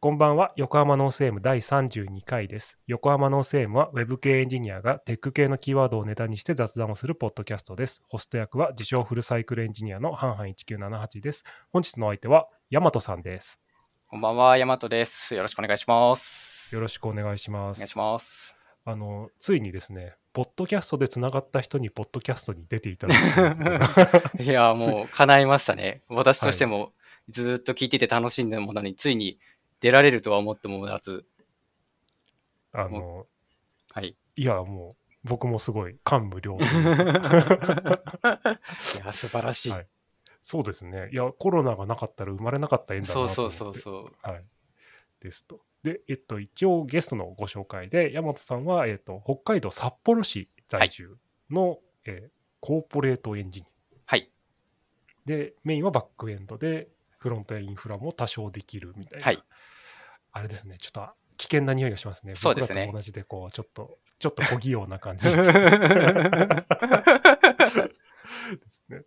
こんばんは、横浜ノースエム第32回です。横浜ノースエムは Web 系エンジニアがテック系のキーワードをネタにして雑談をするポッドキャストです。ホスト役は自称フルサイクルエンジニアのハンハン1978です。本日のお相手はヤマトさんです。こんばんは、ヤマトです。よろしくお願いします。よろしくお願いします。お願いします。あの、ついにですね、ポッドキャストでつながった人にポッドキャストに出ていただくいや、もう叶いましたね。私としてもずーっと聞いてて楽しんでものに、ついに出られるとは思ってもらず、あの、はい。いや、もう僕もすごい感無量とい や、素晴らしい。はいそうですね。いや、コロナがなかったら生まれなかった縁だなとそう思って。そうそうそう。はい。ですと。で、えっと、一応ゲストのご紹介で、山本さんは、えっと、北海道札幌市在住の、えーコーポレートエンジニア。はい。で、メインはバックエンドで、フロントインフラも多少できるみたいな。はいあれですね、ちょっと危険な匂いがしますね。そうですね僕らと同じで、こう、ちょっと、ちょっと小器用な感じ。ですね。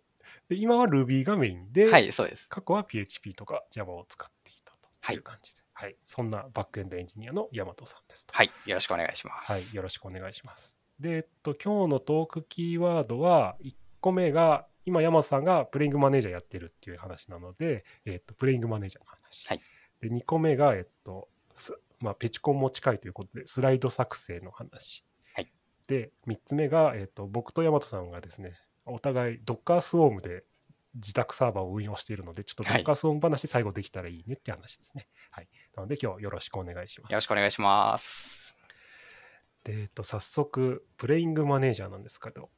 で、今は Ruby がメインで、はい、そうです。過去は PHP とか Java を使っていたという感じで、はい、そんなバックエンドエンジニアの大和さんですと。はい、よろしくお願いします。はい、よろしくお願いします。で、えっと、今日のトークキーワードは、1個目が、今、山本さんがプレイングマネージャーやってるっていう話なので、えっと、プレイングマネージャーの話。はいで、2個目が、えっと、すまあ、ペチコンも近いということで、スライド作成の話。はいで、3つ目が、えっと、僕と大和さんがですね、お互い Docker Swarm で自宅サーバーを運用しているので、ちょっとはい Docker Swarm 話最後できたらいいねって話ですね。はい。なので、今日よろしくお願いします。よろしくお願いします。で、えっと、早速、プレイングマネージャーなんですけど、はい。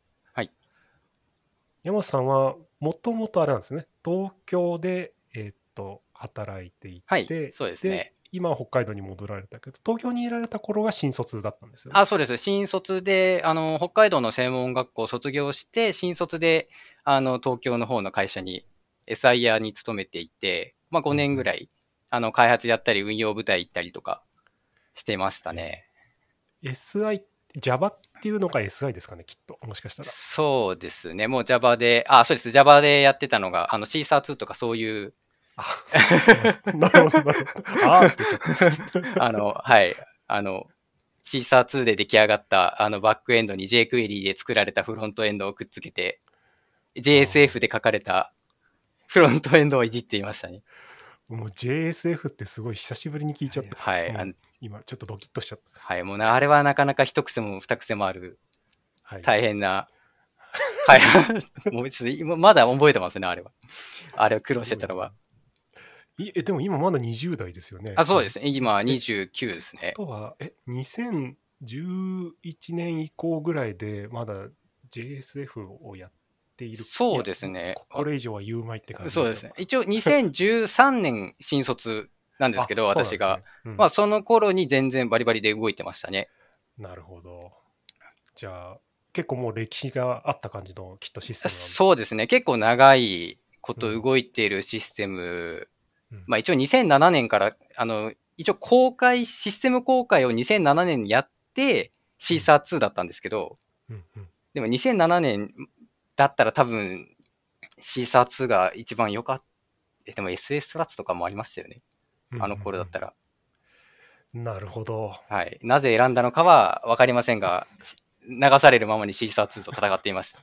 山本さんは、もともとあれなんですね、東京で、えっと、働いていて、はいそうですね今は北海道に戻られたけど、東京にいられた頃が新卒だったんですよね。あ、そうです。新卒で、あの、北海道の専門学校を卒業して、新卒で、あの、東京の方の会社に、SIR に勤めていて、まあ5年ぐらい、あの、開発やったり、運用部隊行ったりとかしてましたね。SI、Java っていうのが SI ですかね、きっと。もしかしたら。そうですね。もう Java で、あ、そうです。Java でやってたのが、あの、シーサー2とかそういう、あ なるほど、なるほど。あーって言っちゃった。あの、はい。あの、シーサー2で出来上がった、あの、バックエンドに jQuery で作られたフロントエンドをくっつけて、JSF で書かれたフロントエンドをいじっていましたね。もう JSF ってすごい久しぶりに聞いちゃった。はい。うんあの今、ちょっとドキッとしちゃった。はい。もうな、あれはなかなか一癖も二癖もある、はい。大変な、はい。もうちょっと今、まだ覚えてますね、あれは。あれを苦労してたのは。いえ、でも今まだ20代ですよね。あ、そうですね。今29ですねあ。とは、え、2011年以降ぐらいで、まだ JSF をやっている。そうですねここれ以上は言うまいって感じそうですね。。一応2013年新卒なんですけど、あ私が。。ねうんまあ、その頃に全然バリバリで動いてましたね。なるほど。じゃあ、結構もう歴史があった感じのきっとシステムそうですね。結構長いこと動いているシステム。うんまあ一応2007年から、あの、一応公開、システム公開を2007年にやって、シーサー2だったんですけど、うんうんでも2007年だったら多分、シーサー2が一番良かった。えでも SS トラッツとかもありましたよね。あの頃だったら。なるほど。はい。なぜ選んだのかは分かりませんが、し流されるままにシーサー2と戦っていました。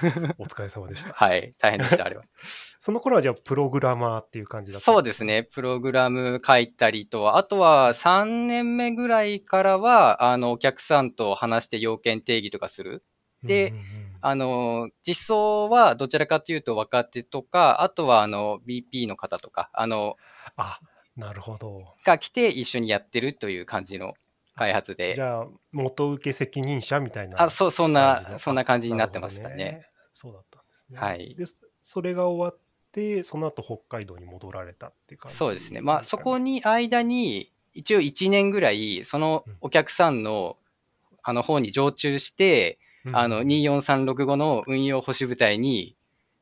お疲れ様でした。はい。大変でした、あれは。その頃はじゃあ、プログラマーっていう感じだったそうですね。プログラム書いたりと、あとは3年目ぐらいからは、あの、お客さんと話して要件定義とかする。でうんうんうんあの、実装はどちらかというと若手とか、あとはあの、BP の方とか、あの、あ、なるほど。が来て一緒にやってるという感じの開発で。じゃあ、元請け責任者みたいな。あ、そう、そんな、そんな感じになってましたね。ね。そうだったんですね。はいで、そそれが終わって、その後北海道に戻られたって感じ、そうですね。まあ、そこに。に間に、一応1年ぐらい、そのお客さんの、あの方に常駐して、うんあの、24365の運用保守部隊に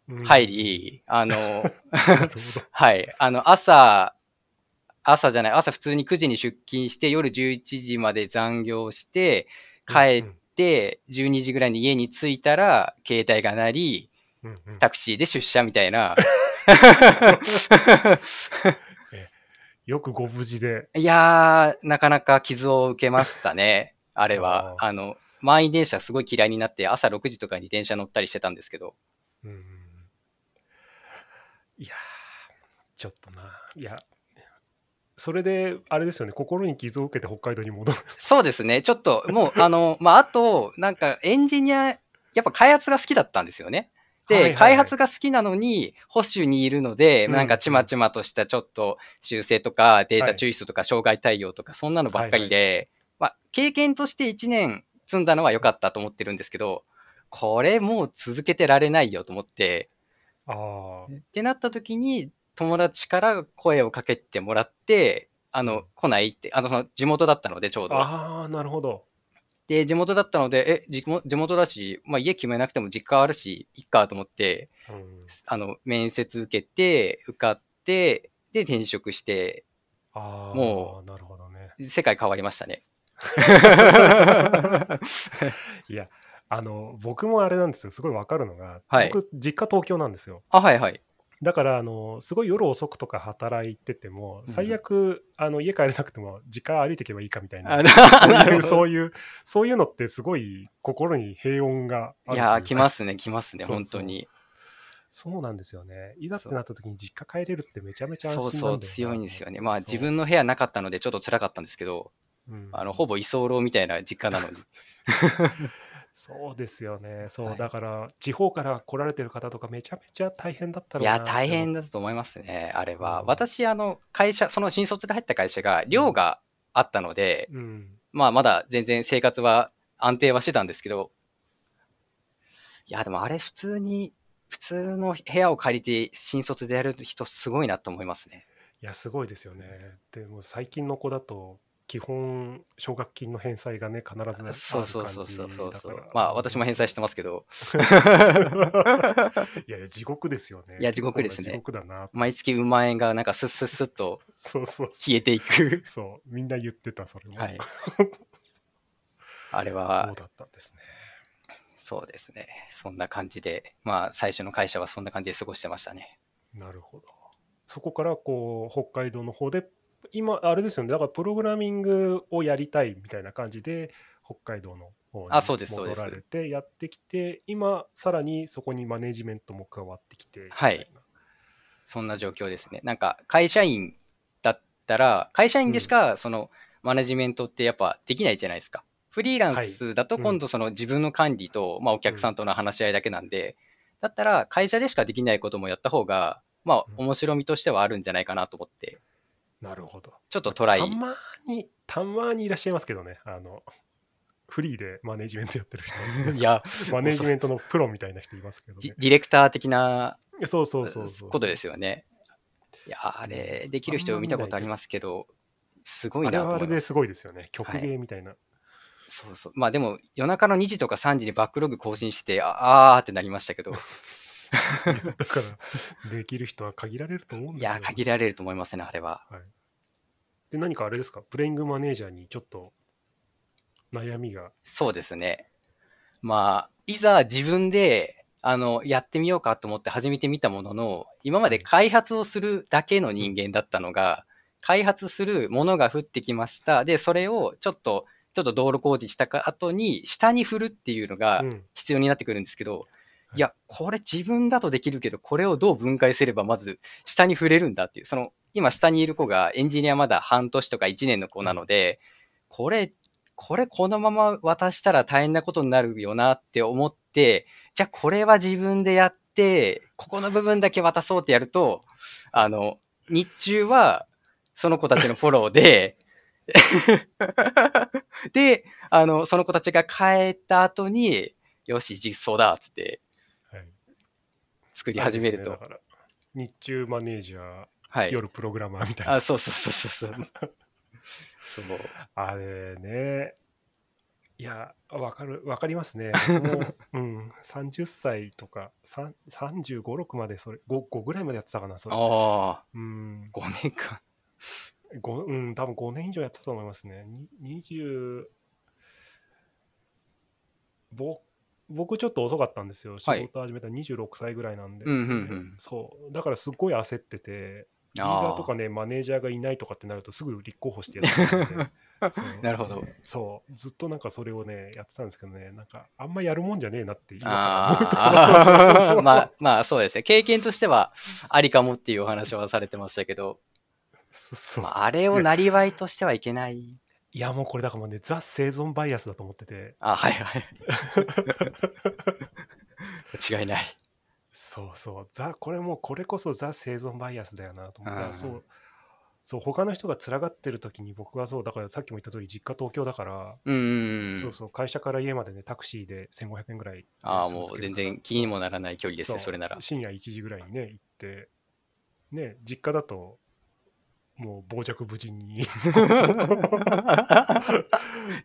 うん入り、あの、なるほど。はい、あの、朝、朝じゃない、朝普通に9時に出勤して、夜11時まで残業して、帰って、12時ぐらいに家に着いたら、携帯が鳴り、うんうんタクシーで出社みたいな。よくご無事で。いやー、なかなか傷を受けましたね。あれは。ああの、満員電車すごい嫌いになって、朝6時とかに電車乗ったりしてたんですけど。うんいやーちょっとな。いや、それで、あれですよね、心に傷を受けて北海道に戻る。そうですね。ちょっと、もう、あの、まあ、あと、なんか、エンジニア、やっぱ開発が好きだったんですよね。で、はいはいはい開発が好きなのに、保守にいるので、うんなんかちまちまとしたちょっと修正とか、データ抽出とか、障害対応とか、そんなのばっかりで、まあ、経験として1年積んだのは良かったと思ってるんですけど、これもう続けてられないよと思って、ああ、ってなった時に、友達から声をかけてもらって、あの、来ないって、あの、その地元だったので、ちょうど。ああ、なるほど。で、地元だったので、え、地元地元だし、まあ家決めなくても実家あるし、いっかと思って、うん、あの、面接受けて、受かって、で、転職して、ああ、もなるほどね。世界変わりましたね。いや、あの、僕もあれなんですよ、すごいわかるのが、はい僕、実家東京なんですよ。あ、はいはい。だから、あの、すごい夜遅くとか働いてても、最悪、あの、家帰れなくても、実家歩いていけばいいかみたいなあ、そういう、そういう、そういうのってすごい心に平穏がある。いやー、来ますすね、来ますね、そうそう本当に。そうなんですよね。いざってなった時に実家帰れるってめちゃめちゃ安そう心なんだよなそう、強いんですよね。まあ、そう自分の部屋なかったので、ちょっと辛かったんですけど、うんあの、ほぼ居候みたいな実家なのに。そうですよね。そう、はいだから、地方から来られてる方とかめちゃめちゃ大変だったろないうや、大変だ。だと思いますね、あれは。うん私、あの、会社、その新卒で入った会社が、寮があったので、うん。まあ、まだ全然生活は安定はしてたんですけど、いや、でもあれ普通に、普通の部屋を借りて新卒でやる人すごいなと思いますね。いや、すごいですよね。でも最近の子だと、基本、奨学金の返済がね、必ずそうそうそうそうそうそう。まあ、私も返済してますけど、いやいや、地獄ですよね。いや地獄ですね地獄だな。毎月う万円がなんかスッスッスッとそうそう。消えていく。そう、みんな言ってた、それも。はい。あれそはう、だったんですね。そうですね。そんな感じで、まあ、最初の会社はそんな感じで過ごしてましたね。なるほど。そこからこう北海道の方で今あれですよね。だからプログラミングをやりたいみたいな感じで北海道の方に戻られてやってきて今さらにそこにマネジメントも加わってきてみはいそんな状況ですね。なんか、会社員だったら、会社員でしか、その、マネジメントってやっぱできないじゃないですか。フリーランスだとうん。今度その自分の管理と、まあお客さんとの話し合いだけなんで、だったら会社でしかできないこともやった方が、まあうん。面白みとしてはあるんじゃないかなと思って、なるほど。ちょっとトライ。た。まにたまにいらっしゃいますけどね。あのフリーでマネジメントやってる人。いや、マネジメントのプロみたいな人いますけどね。ディレクター的なそうそうそうそうことですよね。いや、あれ、できる人を見たことありますけど、すごいなとあれですごいですよね。曲芸みたいな、そうそう。まあでも、夜中の2時とか3時にバックログ更新してて、ああーってなりましたけど、だからできる人は限られると思うんだいや、限られると思いますね、あれは。で何かあれですか？プレイングマネージャーにちょっと悩みがそうですね。まあ、いざ自分で、あの、やってみようかと思って始めてみたものの、今まで開発をするだけの人間だったのが、開発するものが降ってきました。で、それをちょっと、ちょっと道路工事したか後に、下に振るっていうのがうん必要になってくるんですけど、いい。や、これ自分だとできるけど、これをどう分解すればまず下に触れるんだっていう、その、今下にいる子がエンジニアまだ半年とか1年の子なので、これ、これこのまま渡したら大変なことになるよなって思って、じゃあこれは自分でやって、ここの部分だけ渡そうってやると、あの、日中はその子たちのフォローで、で、あの、その子たちが帰った後に、よし、実装だっつってはい作り始めると。ね日中マネージャー、はい。夜プログラマーみたいなあ、そうそうそうそうそう。そう。あれねいやわかるわかりますね僕も、うん、30歳とか3 35、6までそれ 5, 5ぐらいまでやってたかなそれああ、うん5年間。ごうん、多分5年以上やってたと思いますね。に20ぼ僕ちょっと遅かったんですよ。仕はい事始めた26歳ぐらいなんで。うんうんうんそう。だからすっごい焦ってて、リーダーとかね、マネージャーがいないとかってなると、すぐ立候補してやってるんで なるほど。そう、ずっとなんかそれをね、やってたんですけどね、なんか、あんまやるもんじゃねえなって今あ あ、まあ、まあそうですね。経験としてはありかもっていうお話はされてましたけど、そうそうまあ、あれをなりわいとしてはいけない。いや、もうこれだからもうね、ザ生存バイアスだと思ってて、あ、はいはい。間違いない。そうそう、ザ、これもうこれこそザ生存バイアスだよなと思って、うんそう、そう、他の人が辛がってる時に僕はそう、だからさっきも言った通り、実家東京だから。そうそう、会社から家までね、タクシーで1500円ぐらい。ああ、もう全然気にもならない距離ですね、うそれなら。深夜1時ぐらいにね、行って、ね、実家だと、もう傍若無人に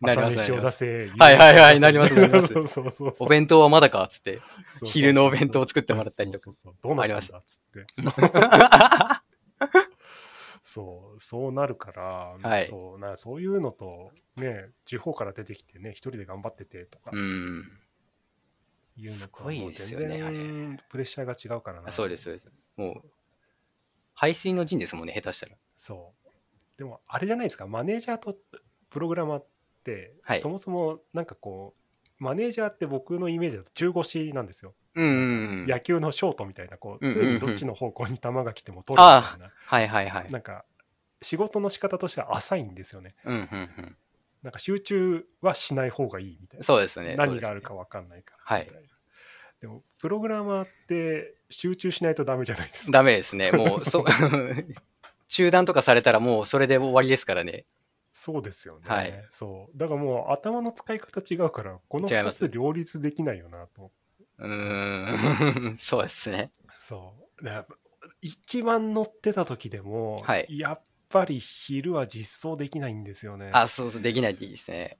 なります朝飯を出せ。はいはいはいなりますなります そうそうそうお弁当はまだかっつって。そうそう昼のお弁当を作ってもらったりとかそうそうそうどうなったんだっつって。そう、そうなるから、はいそうなそういうのと、ね、地方から出てきてね、一人で頑張っててとかうん。いうのとすごいもうですよね全然プレッシャーが違うからな。そうです、そうです。もう、排水の陣ですもんね、下手したら。そう。でも、あれじゃないですか、マネージャーとプログラマーって、はいそもそもなんかこう、マネージャーって僕のイメージだと中腰なんですよ。うんうんうん。野球のショートみたいな、こう、常にどっちの方向に球が来ても取るみたいな、はいはいはい。なんか、仕事の仕方としては浅いんですよね。うんうんうん。なんか集中はしない方がいいみたいな。そうですね。何があるか分かんないから。はいみたいなでも、プログラマーって集中しないとダメじゃないですか。ダメですね。もう、そ 中断とかされたらもうそれで終わりですからね。そうですよね。はいそう。だからもう頭の使い方違うから、この2違いますつ両立できないよなと思ってうーん。そうですね。そう。だ一番乗ってた時でも、はいやっぱり昼は実装できないんですよね。あ、そうそう、できないっていいですね。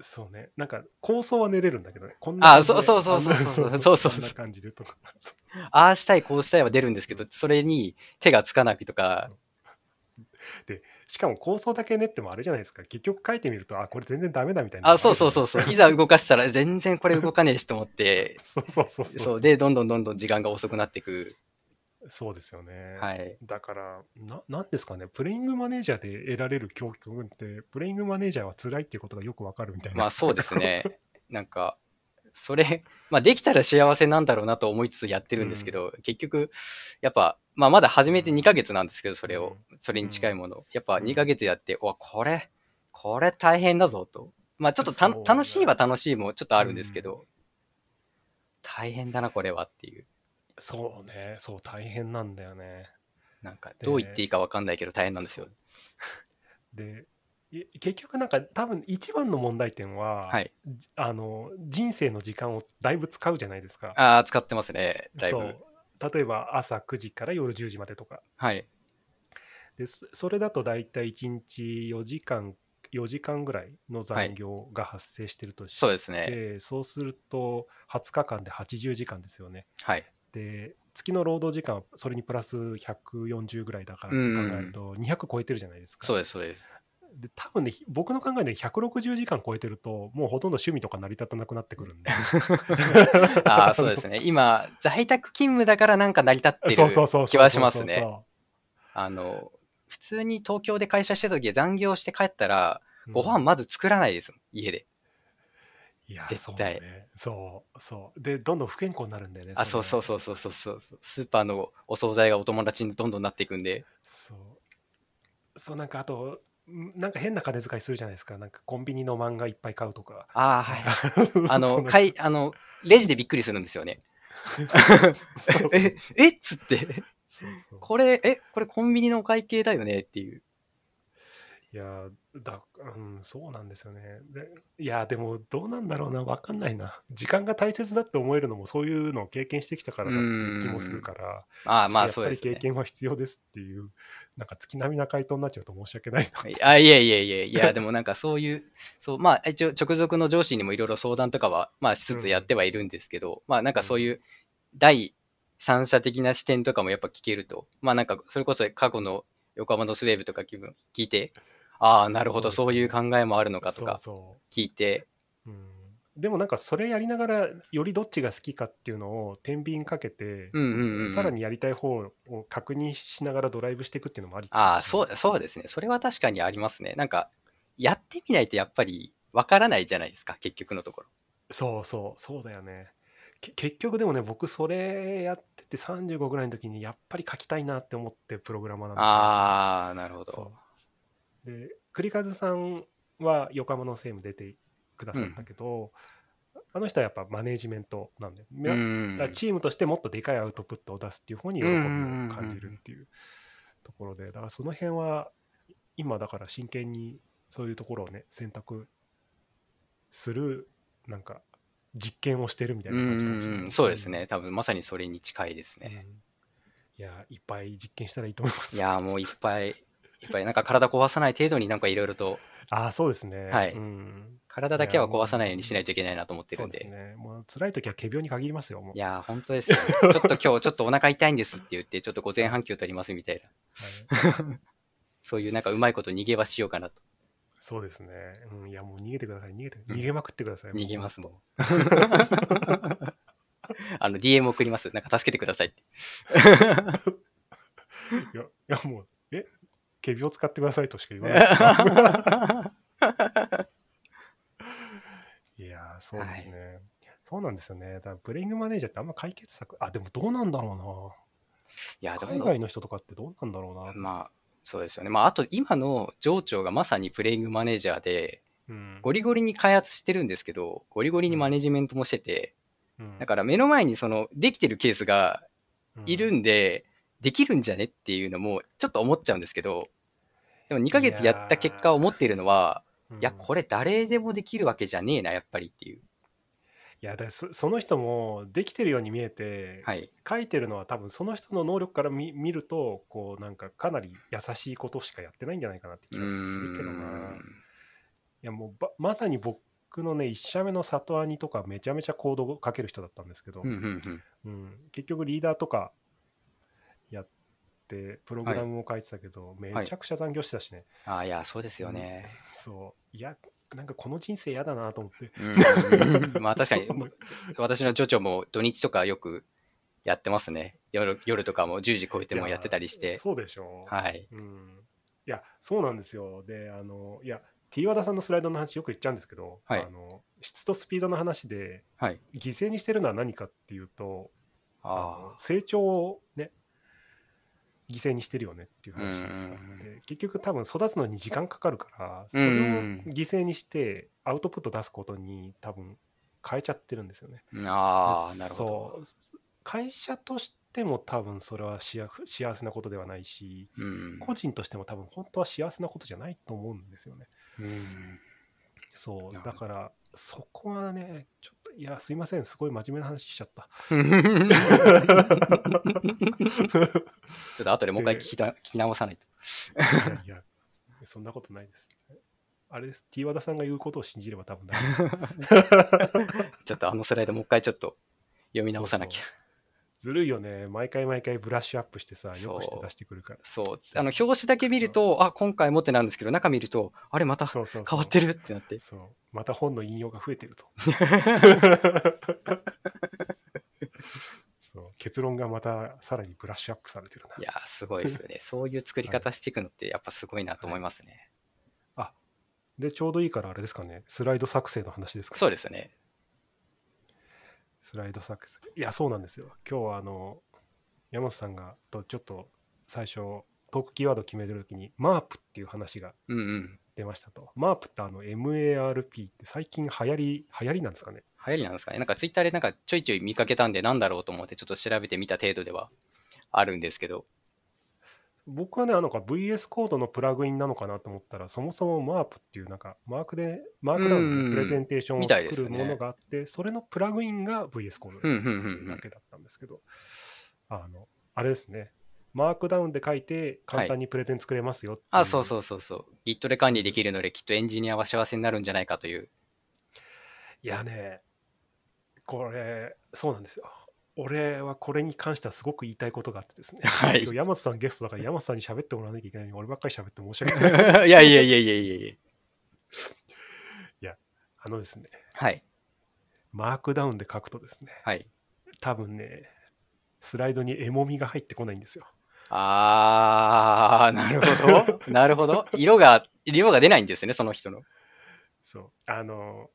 そうね。なんか構想は練れるんだけどね。こんなあ感じでそうそうそうそうそうあのそうそう こんな感じでとか。そうああしたい、こうしたいは出るんですけど、それに手がつかないとか、で、しかも構想だけ練ってもあれじゃないですか。結局書いてみると、あ、これ全然ダメだみたいな。あ、そうそうそうそう、いざ動かしたら全然これ動かねえしと思って、そうそうそうそう。そう、で、どんどんどんどん時間が遅くなっていく。そうですよね。はい。だからな、なんですかね、プレイングマネージャーで得られる教訓って、プレイングマネージャーは辛いっていうことがよくわかるみたいな。まあそうですね。なんか、それ、まあできたら幸せなんだろうなと思いつつやってるんですけど、結局、やっぱ、まあまだ始めて2ヶ月なんですけど、それを、それに近いものを。やっぱ2ヶ月やって、うわ、これ、これ大変だぞと。まあちょっとたね楽しいは楽しいもちょっとあるんですけど、大変だな、これはっていう。そうね、そう、大変なんだよね。なんか、どう言っていいかわかんないけど大変なんですよ。で、い結局なんか多分一番の問題点は、はい。じあの人生の時間をだいぶ使うじゃないですか。ああ、使ってますね、だいぶ。例えば朝9時から夜10時までとか。はい。でそそれだと大体1日4時間、4時間ぐらいの残業が発生してるとして、そうですね。でそうすると20日間で80時間ですよね。はい。で月の労働時間はそれにプラス140ぐらいだからって考えると200超えてるじゃないですか。そうです、そうです。で多分ね僕の考えで160時間超えてるともうほとんど趣味とか成り立たなくなってくるんで ああ、そうですね。今、在宅勤務だからなんか成り立ってそうそうそうそうる気はしますそうね。あの、普通に東京で会社してた時残業して帰ったら、ご飯まず作らないですもん、家で。いや絶対そうねそうそうでどんどん不健康になるんだよねあ、そうそうそうそうそうそう。スーパーのお惣菜がお友達にどんどんなっていくんで。そうそうなんかあとんなんか変な金遣いするじゃないですかなんかコンビニの漫画いっぱい買うとかああ、はい。あの、いかい、あの、レジでびっくりするんですよね。え、えっつって。これ、え、これコンビニのお会計だよねっていう。いやだ、うん、そうなんですよね。でいやでもどうなんだろうな分かんないな。時間が大切だって思えるのもそういうのを経験してきたからだっていう気もするからああ、まあやっぱり経。験は必要ですっていうなんか月並みな回答になっちゃうと申し訳ないな あ、いえいえいえ、いや、でもなんかそういう、そう、まあ一応直属の上司にもいろいろ相談とかは、まあしつつやってはいるんですけど、まあなんかそういう第三者的な視点とかもやっぱ聞けると、まあなんかそれこそ過去の横浜のスウェーブとか気分聞いて、ああ、なるほど、そうそういう考えもあるのかとかそうそ聞いて、う、うん、でもなんかそれやりながらよりどっちが好きかっていうのを天秤かけて、うんうんうんうん。さらにやりたい方を確認しながらドライブしていくっていうのもありああ、そう、そうですね。それは確かにありますね。なんか、やってみないとやっぱりわからないじゃないですか、結局のところ。そうそうそうだよねけ結局でもね僕それやってて35ぐらいの時にやっぱり書きたいなって思ってプログラマーなんですよああ、なるほど。で栗和さんは横浜のセーム出てくださったけど、あの人はやっぱマネージメントなんです、う。んだチームとしてもっとでかいアウトプットを出すっていう方に喜びを感じるっていうところでだからその辺は今だから真剣にそういうところをね選択するなんか実験をしてるみたいな感じかもしれないうん、そうですね。多分まさにそれに近いですうんね。いやいっぱい実験したらいいと思いますいやー、もういっぱい、いっぱい、なんか体壊さない程度になんかいろいろと、ああそうですねはいうん、体だけは壊さないようにしないといけないなと思ってるんで。そうですねもう辛い時は仮病に限りますよもういやー、本当ですよ、ね。ちょっと今日、ちょっとお腹痛いんですって言って、ちょっと午前半休取りますみたいな。はいそういうなんかうまいこと逃げはしようかなと。そうですね、うん、いやもう逃げてください逃げて逃げまくってください、逃げますもんう あの、DM 送ります。なんか助けてくださいって。いやいやもうえ仮病使ってくださいとしか言わないですいやーそうですね、そうなんですよねだからプレイングマネージャーってあんま解決策あでもどうなんだろいや、うなでも海外の人とかってどうなんだろうな、まあ、そうですよね。まあ、あと今の上長がまさにプレイングマネージャーで、うんゴリゴリに開発してるんですけど、ゴリゴリにマネジメントもしてて、うんだから目の前にその、できてるケースがいるうんんで、できるんじゃねっていうのも、ちょっと思っちゃうんですけど、でも2ヶ月やった結果思っているのは、うんいや、これ誰でもできるわけじゃねえな、やっぱりっていう。いやだそその人もできてるように見えて、はい。書いてるのは多分その人の能力から見見るとこうなんかかなり優しいことしかやってないんじゃないかなって気がするけどなんいやもうばまさに僕のね1社目の里兄とかめちゃめちゃコードを書ける人だったんですけど、うんうんうん。うん結局リーダーとかやってプログラムも書いてたけど、めちゃくちゃ残業してたしね、ああ、いや、そうですよね。そう。いやなんかこの人生嫌だなと思って。うん。まあ確かに、私の助長も土日とかよくやってますね。夜夜とかも10時超えてもやってたりして。そうでしょう。はい。うん。いやそうなんですよ。であのいや T 和田さんのスライドの話よく言っちゃうんですけど、はい。あの質とスピードの話ではい。犠牲にしてるのは何かっていうとあ成長をね犠牲にしてるよねっていう話うんうんで結局多分育つのに時間かかるからそれをうん犠牲にしてアウトプット出すことに多分変えちゃってるんですよね。あ。あなるほど。そう会社としても多分それは幸幸せなことではないしうん。個人としても多分本当は幸せなことじゃないと思うんですよね。うんそうだからそこはねちょいやすいませんすごい真面目な話しちゃった。ちょっと後でもう一回聞きた聞き直さないと。いやそんなことないです。あれです。T 和田さんが言うことを信じれば多分大丈夫 ちょっとあのスライドもう一回ちょっと読み直さなきゃ。ずるいよね。毎回毎回ブラッシュアップしてさ、よくして出してくるから。そう。あの、表紙だけ見ると、あ、今回もってなるんですけど、中見ると、あれまた変わってるってなって。そう。また本の引用が増えてると。そう結論がまたさらにブラッシュアップされてるな。いやー、すごいですよね。そういう作り方していくのって、やっぱすごいなと思いますね。で、ちょうどいいからあれですかね。スライド作成の話ですか、そうですね。スライド作成。いや、そうなんですよ。今日はあの、山本さんがとちょっと最初、トークキーワード決めるときに、マープっていう話が。出ましたと。マープってあの MARP って最近流行り、流行りなんですかね？流行りなんですかね？なんかツイッターでなんかちょいちょい見かけたんで、なんだろうと思ってちょっと調べてみた程度ではあるんですけど。僕はね、あのか VS コードのプラグインなのかなと思ったら、そもそもマープっていうなんか、マークで、マークダウンでプレゼンテーションを作るものがあって、それのプラグインが VS コードだけだったんですけど、あの、あれですね、マークダウンで書いて簡単にプレゼン作れますよっていあ、そうそうそうそう。Git で管理できるので、きっとエンジニアは幸せになるんじゃないかという。いやね、これ、そうなんですよ。俺はこれに関してはすごく言いたいことがあってですね。はい山本さんゲストだから山本さんに喋ってもらわなきゃいけないのに俺ばっかり喋って申し訳ない。いやいやいやいやいやいや。あのですね、はい。マークダウンで書くとですね、はい。多分ね、スライドに絵もみが入ってこないんですよ。あー、なるほど。なるほど。色が、色が出ないんですね、その人の。そう。あの、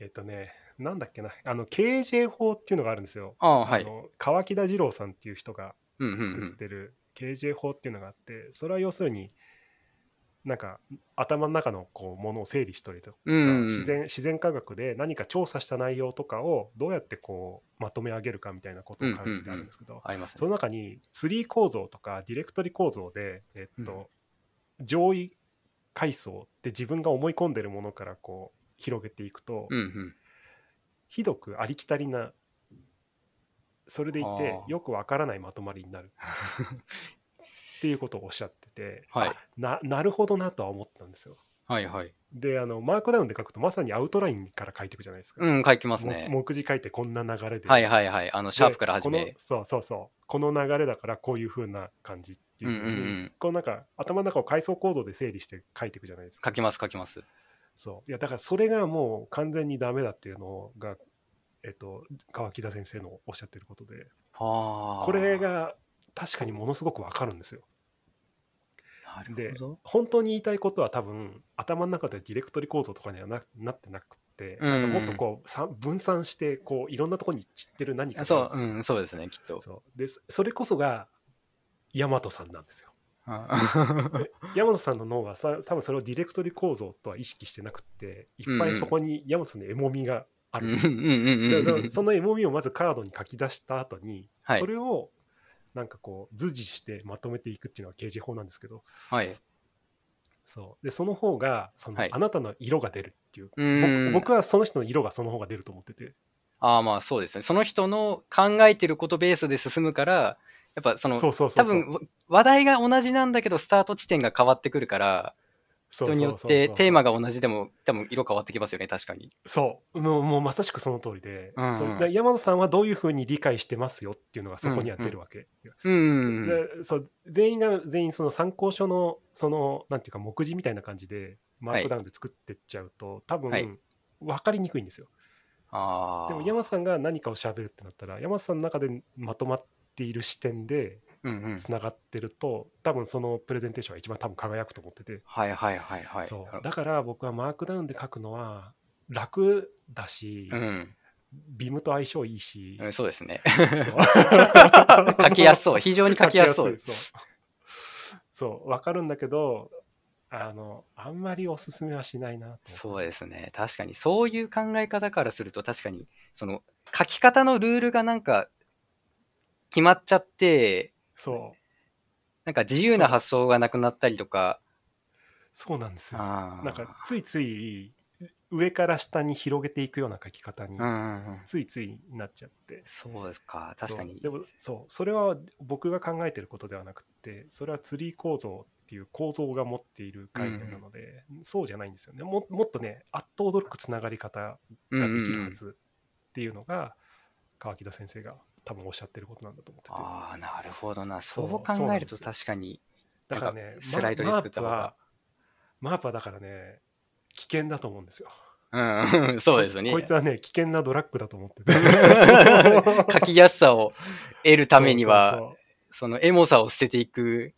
えっとね、なんだっけな、あの、KJ 法っていうのがあるんですよ。ああ、はい。あの川木田二郎さんっていう人が作っん。てる KJ 法っていうのがあって、それは要するに、なんか頭の中のこうものを整理しとりとか、自然自然科学で何か調査した内容とかをどうやってこうまとめ上げるかみたいなことを考えてあるんですけど。その中にツリー構造とかディレクトリ構造で、えっと上位階層って自分が思い込んでるものからこう広げていくと。ひどくありきたりなそれでいてよくわからないまとまりになるっていうことをおっしゃってて、はいあななるほどなとは思ったんですよ。はいはい。であのマークダウンで書くとまさにアウトラインから書いていくじゃないですか。うん、書きますもね。目次書いてこんな流れで、はいはいはい。あの、シャープから始でめ。このそうそうそうこの流れだからこういう風な感じっていううんうんうんこうなんか頭の中を階層構造で整理して書いていくじゃないですか書きます書きます。そういやだからそれがもう完全にダメだっていうのが、えっと、川木田先生のおっしゃってることではあ。これ。が確かにものすごくわかるんですよなるでほど。本当に言いたいことは多分頭の中でディレクトリ構造とかにはななってなくて、うんなんかもっとこうさ分散してこういろんなところに散ってる何かそう、うん、そうですね、きっと。そうでそそれこそが大和さんなんですよあ大和さんの脳はさ多分それをディレクトリ構造とは意識してなくていっぱいそこに大和さんの絵もみがある。その絵もみをまずカードに書き出した後に、はい。それをなんかこう図示してまとめていくっていうのが刑事法なんですけどはい。そう。でその方がその、はい。あなたの色が出るっていう。僕はその人の色がその方が出ると思ってて。ああ、まあそうですね。その人の考えてることベースで進むから、やっぱその、そうそうそうそう。多分、話題が同じなんだけど、スタート地点が変わってくるから、人によってテーマがが同じでも、多分色変わってきますよね、確かに。そう。もうもうまさしくその通りで、うん。う。ん山野さんはどういうふうに理解してますよっていうのがそこには出るわけ、うん。うんうん。でそう全員が全員その参考書のそのなんていうか目次みたいな感じでマークダウンで作ってっちゃうと、多分、はい。分かりにくいんですよ。ああ。でも山さんが何かを喋るってなったら山さんの中でまとまっている視点でうんうん。つながってると、多分そのプレゼンテーションが一番多分輝くと思ってて、はいはいはいはい。そうだから僕はマークダウンで書くのは楽だし、うんビムと相性いいし、うん。そうですね。書きやすそう。非常に書きやすそう。そう分かるんだけどあのあんまりおすすめはしないなとそうですね。確かに。そういう考え方からすると、確かに、その、書き方のルールがなんか、決まっちゃって、そう。なんか自由な発想がなくなったりとか、そう。なんですよ。なんかついつい上から下に広げていくような書き方にうんうんうん。ついついなっちゃって、そうですか。確かに。でもそう。それは僕が考えてることではなくてそれはツリー構造っていう構造が持っている概念なので、そうじゃないんですよね。ももっとねあっと驚くつながり方がうんうんうんできるはずっていうのが川木田先生が多分おっしゃってることなんだと思っててああ、なるほどな。そそうう考えると確かに。だからねスライドで作った方がママープはだからね危険だと思うんですようんうん、そうですねこい。つはね危険なドラッグだと思ってて 書きやすさを得るためには、そのエモさを捨てていく。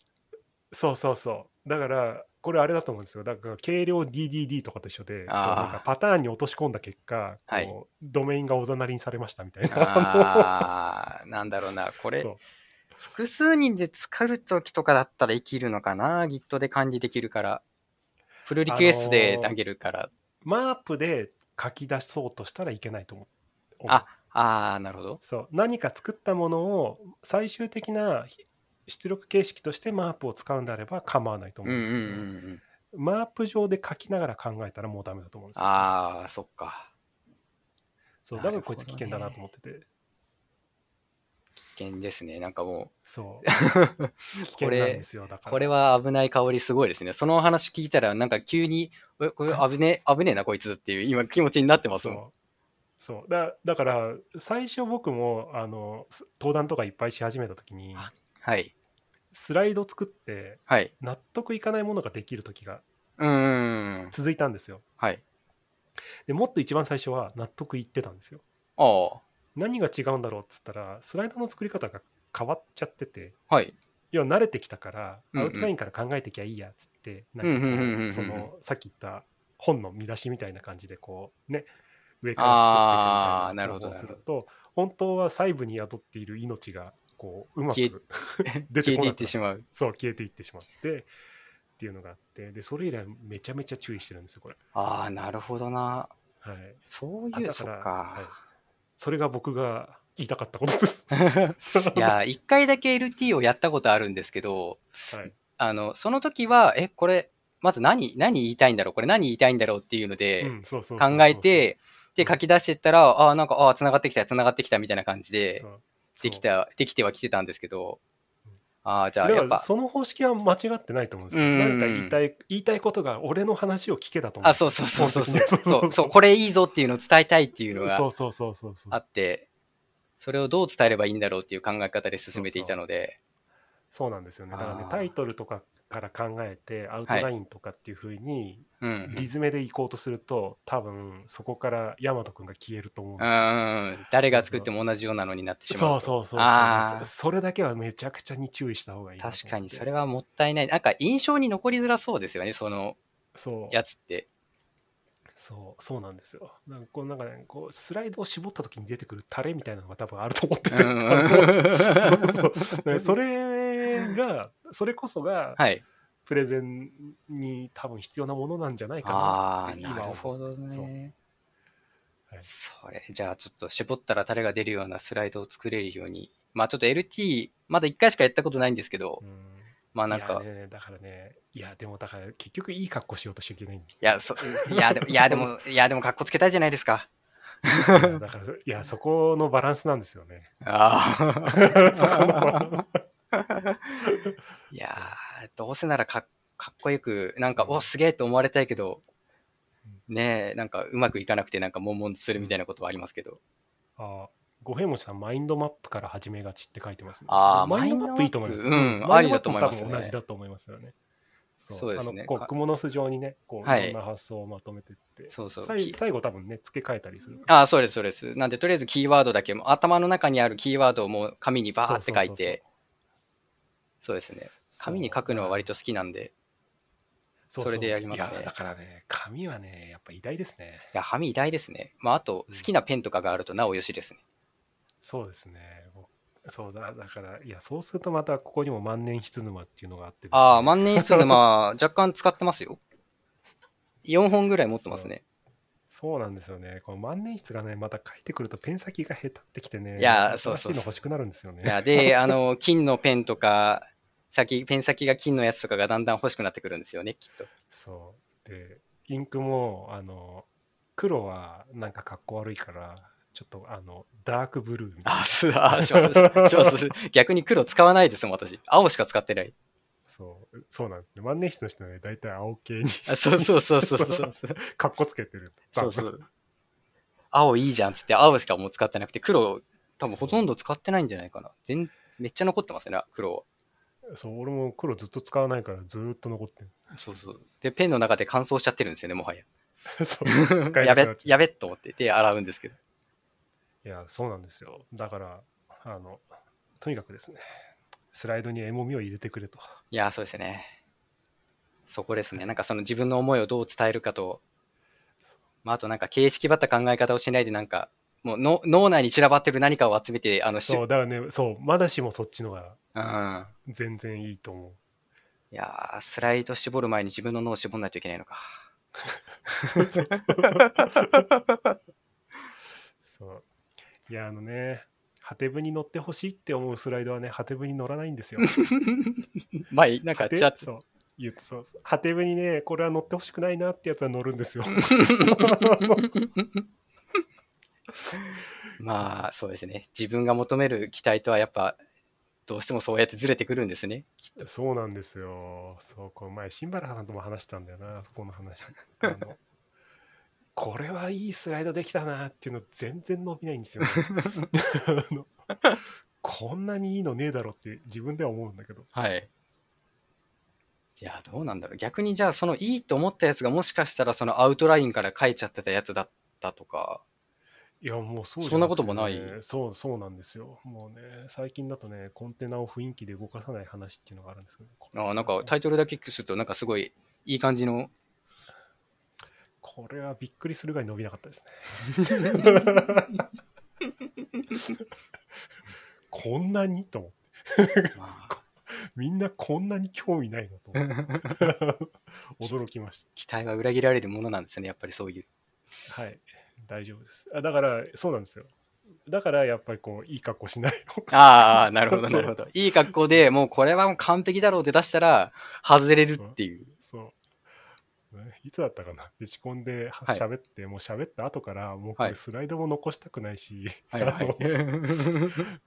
そうそうそうだからこれあれだと思うんですよだから軽量 DDD とかと一緒でなんかパターンに落とし込んだ結果、はいドメインがおざなりにされましたみたいなああ、なんだろうな。これ複数人で使うときとかだったら生きるのかな ?Git で管理できるから。フルリクエストで投げるから。マープで書き出そうとしたらいけないと思うあああ、なるほど。そう何か作ったものを最終的な出力形式としてマープを使うんであれば構わないとうんうんうん思うんですけど、うん。マープ上で書きながら考えたらもうダメだと思うんですよ。ああ、そっか。そうだからこいつ危険だなと思ってて。危険ですね。なんかもそう。危険なんですよ。だかう、ら。これは危ない香りすごいですね。その話聞いたら、なんか急に、えこれ危ねえ、危ねえな、こいつっていう、今気持ちになってますもん。そう。だだから最初僕もあのす登壇とかいっぱいし始めた時にあはい。スライド作ってはい。納得いかないものができる時がうーん。続いたんですよ。はい。でもっと一番最初は納得いってたんですよ。あ何が違うんだろうっつったらスライドの作り方が変わっちゃっててあ。はい。要は慣れてきたからうんうんアウトラインから考えてきゃいいやっつって、なんかそのさっき言った本の見出しみたいな感じでこうね上から作っていくみたいなあーなるほど方法をすると本当は細部に宿っている命がこううま消えく 出て消えていってしまう。そう消えていってしまってっていうのがあってでそれ以来めちゃめちゃ注意してるんですよこれ。ああ、なるほどな。はい、そういう、あだそっか。はいそれが僕が言いたかったことです。いや、一回だけ LT をやったことあるんですけど、はいあの、その時は、え、これ、まず何、何言いたいんだろう？これ何言いたいんだろうっていうので、考えて、で、書き出してったら、ああ、なんか、ああ、繋がってきた、繋がってきたみたいな感じでできた、できてはきてたんですけど、ああ、じゃあ、やっぱ、その方式は間違ってないと思うんですよ。うん。なんか言いたい言いたいことが俺の話を聞けだと思うんあ、そうそうそうそう基本的にそう、そう、これいいぞっていうのを伝えたいっていうのがそうそうそうそうそう。あって、それをどう伝えればいいんだろうっていう考え方で進めていたので、そうなんですよね。だからねタイトルとかから考えてアウトラインとかっていうふうにうん。リズメでいこうとすると多分そこから大和くんが消えると思うんうですよ。ん、誰が作っても同じようなのになってしまうと。そうそうそうそう。それだけはめちゃくちゃに注意した方がいい確かに、それはもったいない。なんか印象に残りづらそうですよね、そのそう。やつって。そうそうなんですよ。なんかこうなんかねこうスライドを絞った時に出てくるタレみたいなのが多分あると思ってて、うんそうがそれこそがはい。プレゼンに多分必要なものなんじゃないかなああ、って今なるほどね。はいそれ、じゃあちょっと絞ったらタレが出るようなスライドを作れるように。まあちょっと LT、まだ1回しかやったことないんですけど、うんまあなんか、ね、だからねいやでもだから結局いい格好しようとしちゃいけないいや、そ、いや、でも、いや、でも、いや、でも、格好つけたいじゃないですか。だからいやそこのバランスなんですよねあ そこのバランあ。いやー、どうせならかかっこよく、なんか、お、すげえと思われたいけど、ねえ、なんか、うまくいかなくて、なんか、悶々とするみたいなことはありますけど。あ五平餅さんマインドマップから始めがちって書いてますね。あーマインドマップいいと思いますうんありだと思いますね。多分同じだと思いますよね。そう。ですね。あのこうかクモの巣状にねこうはい。いろんな発想をまとめてって、そうそう。最最後多分ね付け替えたりするああ、そうです、そうです。なんで、とりあえずキーワードだけも、頭の中にあるキーワードをもう紙にバーって書いて、そうですね。紙に書くのは割と好きなんで、それでやりますねいやだからね紙はねやっぱ偉大ですねいや、紙偉大ですね。まあ、あと、好きなペンとかがあるとなおよしですね。そうですね僕そうだだからいやそうするとまたここにも万年筆沼っていうのがあってねああ、万年筆沼、若干使ってますよ。4本ぐらい持ってますね。そうなんですよね。この万年筆がね、また書いてくるとペン先が下手ってきてね、いやそうそうそう欲しくなるんですよね。いや、で、あの、金のペンとか、先、ペン先が金のやつとかがだんだん欲しくなってくるんですよね、きっと。そう。で、インクも、あの、黒はなんかかっこ悪いから、ちょっとあの、ダークブルーみたいな。あ、す、あ、します、します。逆に黒使わないですもん、私。青しか使ってない。そう、そうなんですね。万年筆の人はね、大体青系にあそうそうそうそうそう。かっこつけてる。そうそう。青いいじゃんっつって、青しかもう使ってなくて、黒、多分ほとんど使ってないんじゃないかな。全めっちゃ残ってますね、黒は。そう、俺も黒ずっと使わないからずーっと残ってる。そうそう。で、ペンの中で乾燥しちゃってるんですよね、もはや。そう、使えやっ、ちゃうやべっと思って、で、洗うんですけど。いや、そうなんですよ。だから、あの、とにかくですね、スライドに絵もみを入れてくれと。いや、そうですね。そこですね。なんかその自分の思いをどう伝えるかと、まあ、あとなんか形式ばった考え方をしないで、なんか、もうの脳内に散らばってる何かを集めて、あの、しそう、だからね、そう、まだしもそっちのがうん。全然いいと思う。いやー、スライド絞る前に自分の脳を絞んないといけないのか。そう。いや、あのね、ハテブに乗ってほしいって思うスライドはね、ハテブに乗らないんですよ。まあ、なんか、ちゃそう。言うとそうそうハテブにね、これは乗ってほしくないなってやつは乗るんですよ。まあ、そうですね。自分が求める期待とはやっぱ、どうしてもそうやってずれてくるんですね。そうなんですよ。そう、この前、新原さんとも話したんだよな、そこの話。あのこれはいいスライドできたなっていうの全然伸びないんですよね。こんなにいいのねえだろって自分では思うんだけど。はい。いや、どうなんだろう。逆にじゃあ、そのいいと思ったやつがもしかしたらそのアウトラインから書いちゃってたやつだったとか。いや、もうそうじゃそんなこともない？そう、そうなんですよ。もうね、最近だとね、コンテナを雰囲気で動かさない話っていうのがあるんですけど、ああ、なんかタイトルだけすると、なんかすごいいい感じの。これはびっくりするぐらい伸びなかったですね。こんなに？と思って。まあ、みんなこんなに興味ないの？と。驚きまし期待は裏切られるものなんですよね、やっぱりそういう。た。はい。大丈夫です。あだから、そうなんですよ。だから、やっぱりこう、いい格好しない。ああ、なるほど、なるほど。いい格好でもうこれはもう完璧だろうって出したら、外れるっていう。いつだったかな？打ち込んでははい喋って、もう喋った後から、もうスライドも残したくないし、はいはい。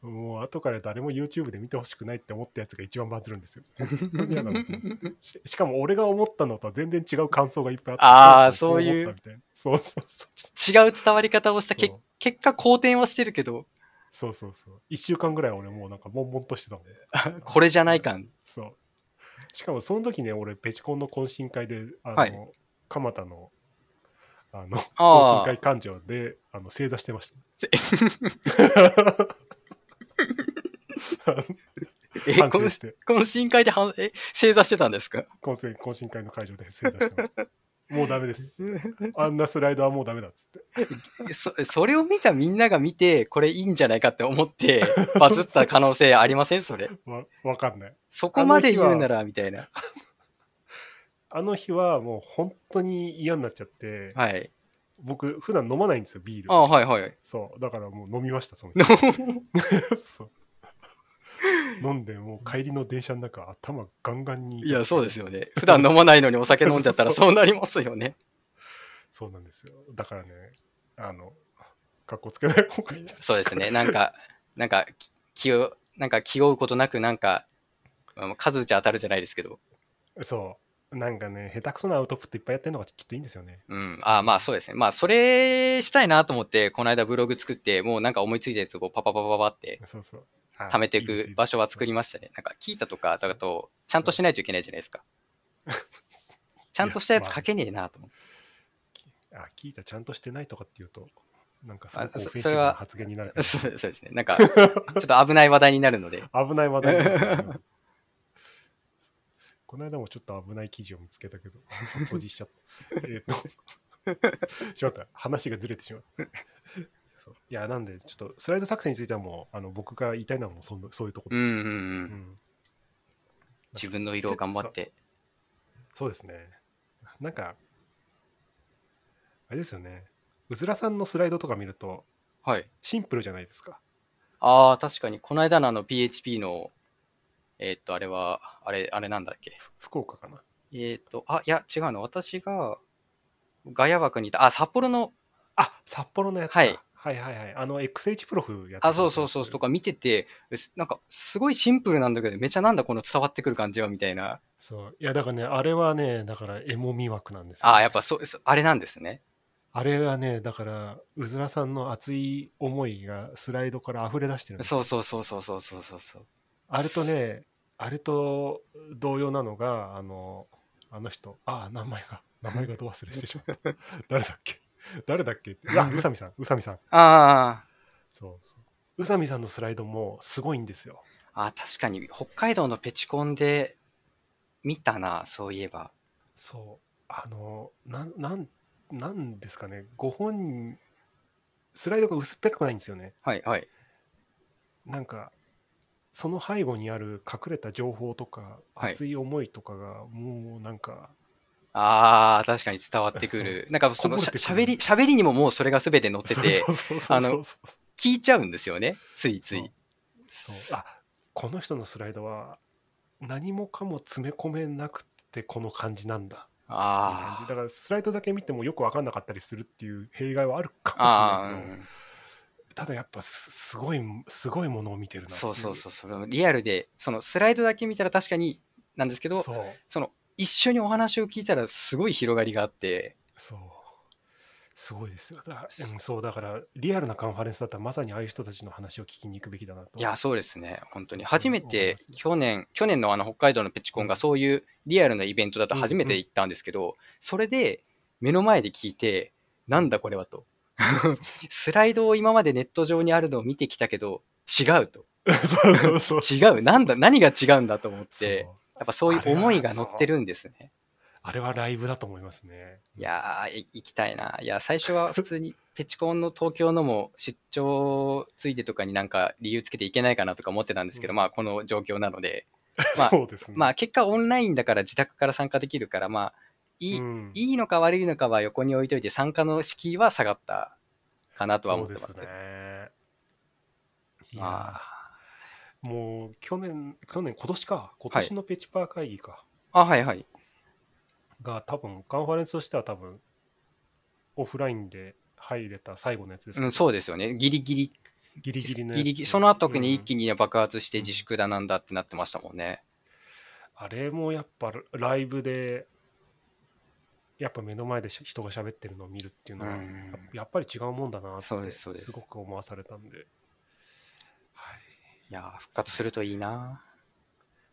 もう後から誰も YouTube で見てほしくないって思ったやつが一番バズるんですよ。なししかも俺が思ったのとは全然違う感想がいっぱいあって。あーこそういうそうそうそう。違う伝わり方をしたけ結果、好転はしてるけど、そうそうそう。一週間ぐらい俺もうなんか悶々としてたもん。これじゃない感。そう。しかもその時ね、俺、ペチコンの懇親会で、あの、はい蒲田の、あの、懇あ親会館長で、あの、正座してました。え、懇親会ではんえ正座してたんですか？懇親会の会場で正座してました。もうダメです。あんなスライドはもうダメだっつって。そそれを見たみんなが見て、これいいんじゃないかって思って、バズった可能性ありません？それ。わ、わかんない。そこまで言うなら、みたいな。あの日はもう本当に嫌になっちゃって、はい。僕、普段飲まないんですよ、ビール。あはいはい。そう。だからもう飲みました、その日。そう。飲んで、もう帰りの電車の中、頭ガンガンに。いや、そうですよね。普段飲まないのにお酒飲んじゃったら そうなりますよね。そうなんですよ。だからね、あの、かっこつけない方がいい。そうですね。なんか、なんか、き気を、なんか気負うことなく、なんか、まあ数打ち当たるじゃないですけど。そう。なんかね、下手くそなアウトプットいっぱいやってるのがきっといいんですよね。うん。あまあそうですね。まあそれしたいなと思って、この間ブログ作って、もうなんか思いついたやつをパパパパパってそうそう。あ貯めていく場所は作りまましたね。なんか聞いたとかだと、ちゃんとしないといけないじゃないですか。ちゃんとしたやつ書けねえなと思って。す。あ、聞いたちゃんとしてないとかっていうと、なんかすあごくオフェンシブな発言になるから。そうそうですね。なんか、ちょっと危ない話題になるので。危ない話題になるこの間もちょっと危ない記事を見つけたけど、そっとじしちゃった。えっと、しまった。話がずれてしまった。そういや、なんで、ちょっとスライド作戦についてはもう、あの僕が言いたいのはもうそそういうところです。うんうんう。うんん自分の色を頑張って。そうですね。なんか、あれですよね。うずらさんのスライドとか見ると、はい。シンプルじゃないですか。ああ、確かに、この間のあの PHP の、えーっと、あれは、あれ、あれなんだっけ？福岡かな。えーっと、あ、いや、違うの。私が、ガヤ枠にいた、あ、札幌の、あ、札幌のやつだはいはいはいはい。あの、XH プロフやってあ、そうそうそう、とか見てて、なんか、すごいシンプルなんだけど、めちゃなんだこの伝わってくる感じは、みたいな。そう。いや、だからね、あれはね、だから、エモみ枠なんですよ、ああ、やっぱそう、あれなんですね。あれはね、だから、うずらさんの熱い思いがスライドから溢れ出してるんですよそうそうそうそうそうそうそう。あれとね、あれと同様なのが、あの、あの人、ああ、名前が、名前がど忘れしてしまった。誰だっけ？誰だっけって。あ、宇佐美さん、宇佐美さん。あそうそう。宇佐美さんのスライドもすごいんですよ。あ、あ確かに、北海道のペチコンで見たな、そういえば。そう。あの、なん、なん、なんですかね、ご本人、スライドが薄っぺらくないんですよね。はいはい。なんか、その背後にある隠れた情報とか、はい熱い思いとかが、もうなんか、ああ、確かに伝わってくる。なんかそのこぼれくる。してゃべり、喋りにももうそれが全て載ってて、あの聞いちゃうんですよね、ついつい。そう。あこの人のスライドは何もかも詰め込めなくてこの感じなんだ。あじだからスライドだけ見てもよく分かんなかったりするっていう弊害はあるかもしれないけど、ただやっぱすすごいすごいものを見てるなそうそうそう、それリアルで、そのスライドだけ見たら確かになんですけど、その一緒にお話を聞いたらすごい広がりがあって、そうすごいですよ。だうん、そう、だから、リアルなカンファレンスだったら、まさにああいう人たちの話を聞きに行くべきだなと。いや、そうですね。本当に。初めて去年、去年のあの北海道のペチコンがそういうリアルなイベントだと初めて行ったんですけど、それで目の前で聞いて、なんだこれはと。スライドを今までネット上にあるのを見てきたけど、違うと。そうそうそう。違う。なんだ、何が違うんだと思って、やっぱそういう思いが乗ってるんですね。あれはライブだと思いますね。いやー、い行きたいな。いや、最初は普通にペチコンの東京のも出張ついでとかになんか理由つけていけないかなとか思ってたんですけど、うんまあこの状況なので、ま あそうですね。まあ結果オンラインだから自宅から参加できるから、まあいい,、うんいいのか悪いのかは横に置いといて参加の敷居は下がったかなとは思ってますそうですね。まーもう去年、去年、今年か、今年のペチパー会議か、あ、あ、はいはい。が多分、カンファレンスとしては多分、オフラインで入れた最後のやつですうん、そうですよね。ギリギリ、ギリギリのやつ。ギリギリ、その後に一気に、に爆発して自粛だなんだってなってましたもんね。あれもやっぱライブで、やっぱ目の前でし人が喋ってるのを見るっていうのは、うん。やっぱり違うもんだなってそうですそうです。すごく思わされたんで、はい、いやー、復活するといいな。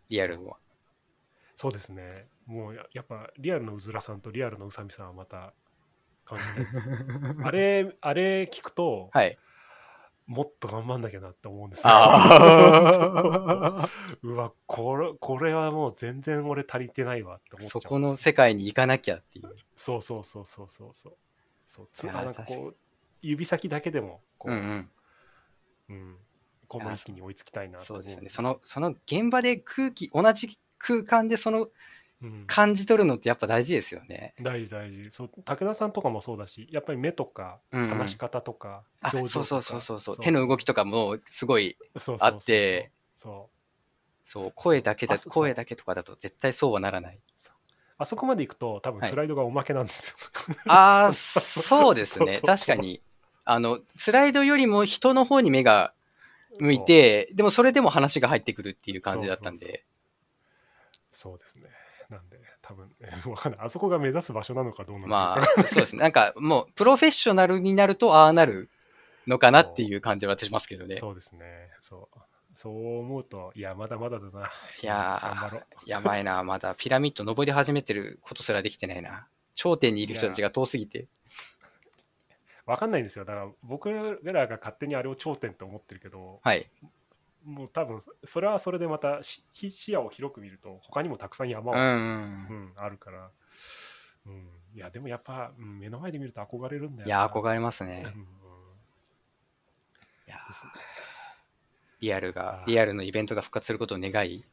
リアルは。そうですね。もうややっぱリアルのうずらさんとリアルのうさみさんはまた感じたいですね。あれ、あれ聞くと、はい。もっと頑張んなきゃなって思うんですよ。あ うわ、これ、これはもう全然俺足りてないわって思っちゃうそこの世界に行かなきゃっていう。そうそうそうそうそうそう。そうつなんかこう、指先だけでも、こう、うんうん。うん、この一気に追いつきたいなと思そうですよね。その、その現場で空気、同じ空間でそのうん。感じ取るのってやっぱ大事ですよね。大事大事。そう武田さんとかもそうだしやっぱり目とかうん。うん話し方とかあ表情とか、そうそうそうそうそう。手の動きとかもすごい、あって。そそう、声だけだ、声だけとかだと絶対そうはならない。う。あそこまでいくと多分はい。スライドがおまけなんですよ、ああ、そうですね。確かに。あの、スライドよりも人の方に目が向いて、でもそれでも話が入ってくるっていう感じだったんで。そうですねなんで多分えわかんないあそこが目指す場所なのかどうなのかまあ、そうですね。なんかもう、プロフェッショナルになるとああなるのかなっていう感じはしますけどね。そうですねそうそう思うといやまだまだだないややばいな、まだピラミッド登り始めてることすらできてないな。頂点にいる人たちが遠すぎて。わかんないんですよ。だから僕らが勝手にあれを頂点と思ってるけどはい。もう多分そそれはそれでまたし視野を広く見ると他にもたくさん山うは、ん。うん。あるから、うん、いやでもやっぱ、うん目の前で見ると憧れるんだよいや、れ憧れますね。うんうん。いやですね。リアルがリアルのイベントが復活することを願い。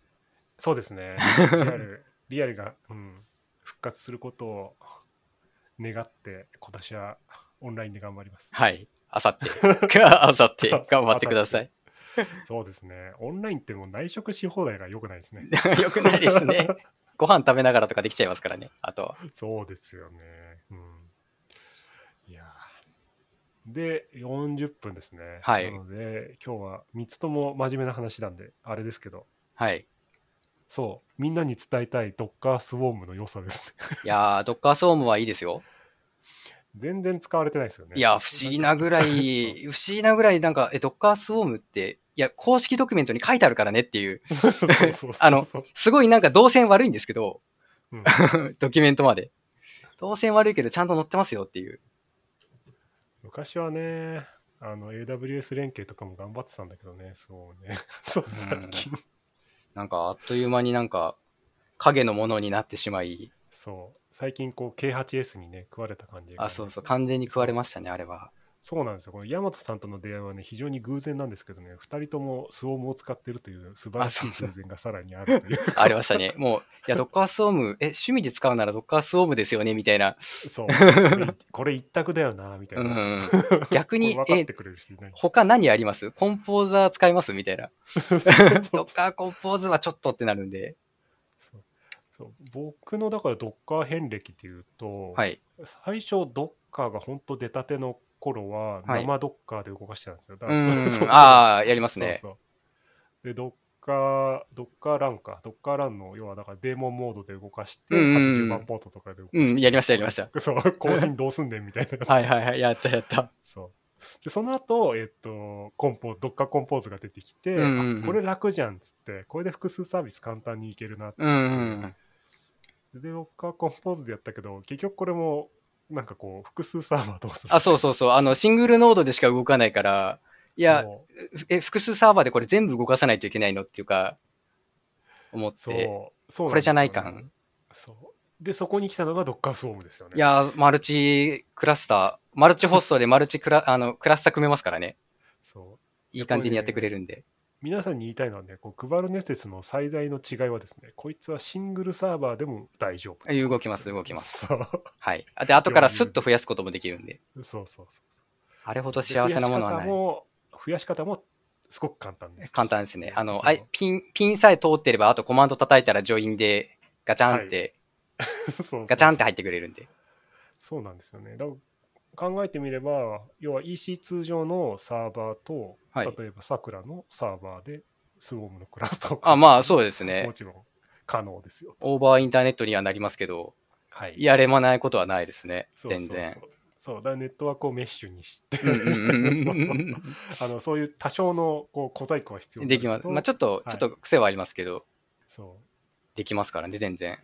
そうですね。リアル リアルが、うん、復活することを願って今年はオンラインで頑張りますはい。あさって。あさって、頑張ってください。そうですねオンラインってもう内職し放題が良くないですね よくないですね。ご飯食べながらとかできちゃいますからね。あとは。そうですよね。うん。いやーで、40分ですね。はいなので、今日は3つとも真面目な話なんで、あれですけど、はい。そう、みんなに伝えたい Docker スウォームの良さですね。いやー、ドッカーソームはいいですよ。全然使われてないですよね。いや、不思議なぐらい、不思議なぐらい、なんか、え、ドッカースウォームって、いや、公式ドキュメントに書いてあるからねっていう、あのすごいなんか動線悪いんですけど、うん ドキュメントまで。動線悪いけどちゃんと載ってますよっていう。昔はね、あの AWS 連携とかも頑張ってたんだけどね、そうね。そう最近、なんか、あっという間になんか、影のものになってしまい、そう、最近こう K8S にね、食われた感じが、あ、そうそう、完全に食われましたね、あれは。そうなんですよ。この大和さんとの出会いはね、非常に偶然なんですけどね、二人ともスウォームを使ってるという素晴らしい偶然がさらにあるという。ありましたね。もう、いや、ドッカースウォーム、え、趣味で使うならドッカースウォームですよね、みたいな。そう。これ一択だよな、みたいうな。ん。逆に。他何あります？コンポーザー使います？みたいな。ドッカーコンポーズはちょっとってなるんで。そう僕のだからドッカー遍歴っていうと、はい。最初ドッカーが本当出たての頃ははい生ドッカーで動かしてたんですよ。だうからそうそう。んああ、やりますね。そうそうで、ドッカー、ドッカーランか。ドッカーランの、要はだからデーモンモードで動かして、うんうんうん80番ポートとかで動かして。うん、やりました、やりました。そう、更新どうすんねんみたいな。はいはいはい、やったやった。そう。で、その後、えっと、コンポドッカーコンポーズが出てきて、うんうんうんあこれ楽じゃんっつって、これで複数サービス簡単にいけるなっつって。うんうんうん。で、ドッカーコンポーズでやったけど、結局これも、なんかこう、複数サーバーどうするあ、そうそうそう。あの、シングルノードでしか動かないから、いや、え、複数サーバーでこれ全部動かさないといけないのっていうか、思って。そう、そうこれじゃないか感。そう。で、そこに来たのがドッカースウォームですよね。いや、マルチクラスター、マルチホストでマルチクラ、あの、クラスター組めますからね。そう。いい感じにやってくれるんで。皆さんに言いたいのはね、こう Kubernetes の最大の違いはですね、こいつはシングルサーバーでも大丈夫。動きます動きますはい。あで、後からスッと増やすこともできるんで。そうそうそう。あれほど幸せなものはない。増やし方も、増やし方もすごく簡単です。簡単ですね。あの、あいピン、ピンさえ通ってれば、あとコマンド叩いたらジョインでガチャンって、ガチャンって入ってくれるんで。そうなんですよね。だ考えてみれば、要は EC2 上のサーバーと、はい例えばさくらのサーバーでスウォームのクラスターをあ、まあそうですねも。ちろん可能ですよ。オーバーインターネットにはなりますけど、はい。やれまないことはないですね。そうそうそう全然。そうだからネットワークをメッシュにしてあのそういう多少のこう小細工は必要できます。まあちょっと、はいちょっと癖はありますけど、そうできますからね、全然。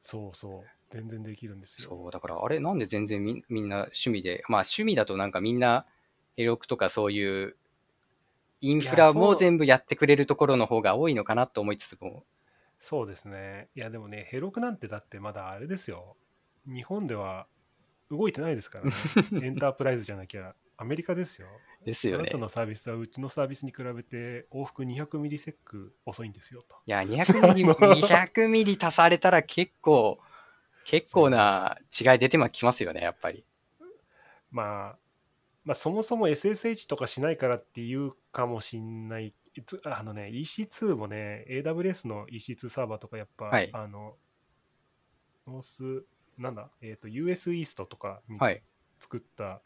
そうそう全然できるんですよ。そう、だから、あれ、なんで全然みみんな趣味で、まあ趣味だとなんかみんな、エロクとかそういう、インフラも全部やってくれるところの方が多いのかなと思いつつも、そうですね。いやでもねヘロクなんてだってまだあれですよ。日本では動いてないですからね。エンタープライズじゃなきゃ。アメリカですよ。ですよね。あなた。のサービスはうちのサービスに比べて往復200ミリセック遅いんですよと。いや、200ミリ、200ミリ足されたら結構、結構な違い出てきますよね、やっぱり。まあ、まあ、そもそも SSH とかしないからっていうかもしんない。つあのね、EC2 もね、AWS の EC2 サーバーとかやっぱ、はいあの、North、なんだ、えっ、と、US イーストとかにつ、はい作った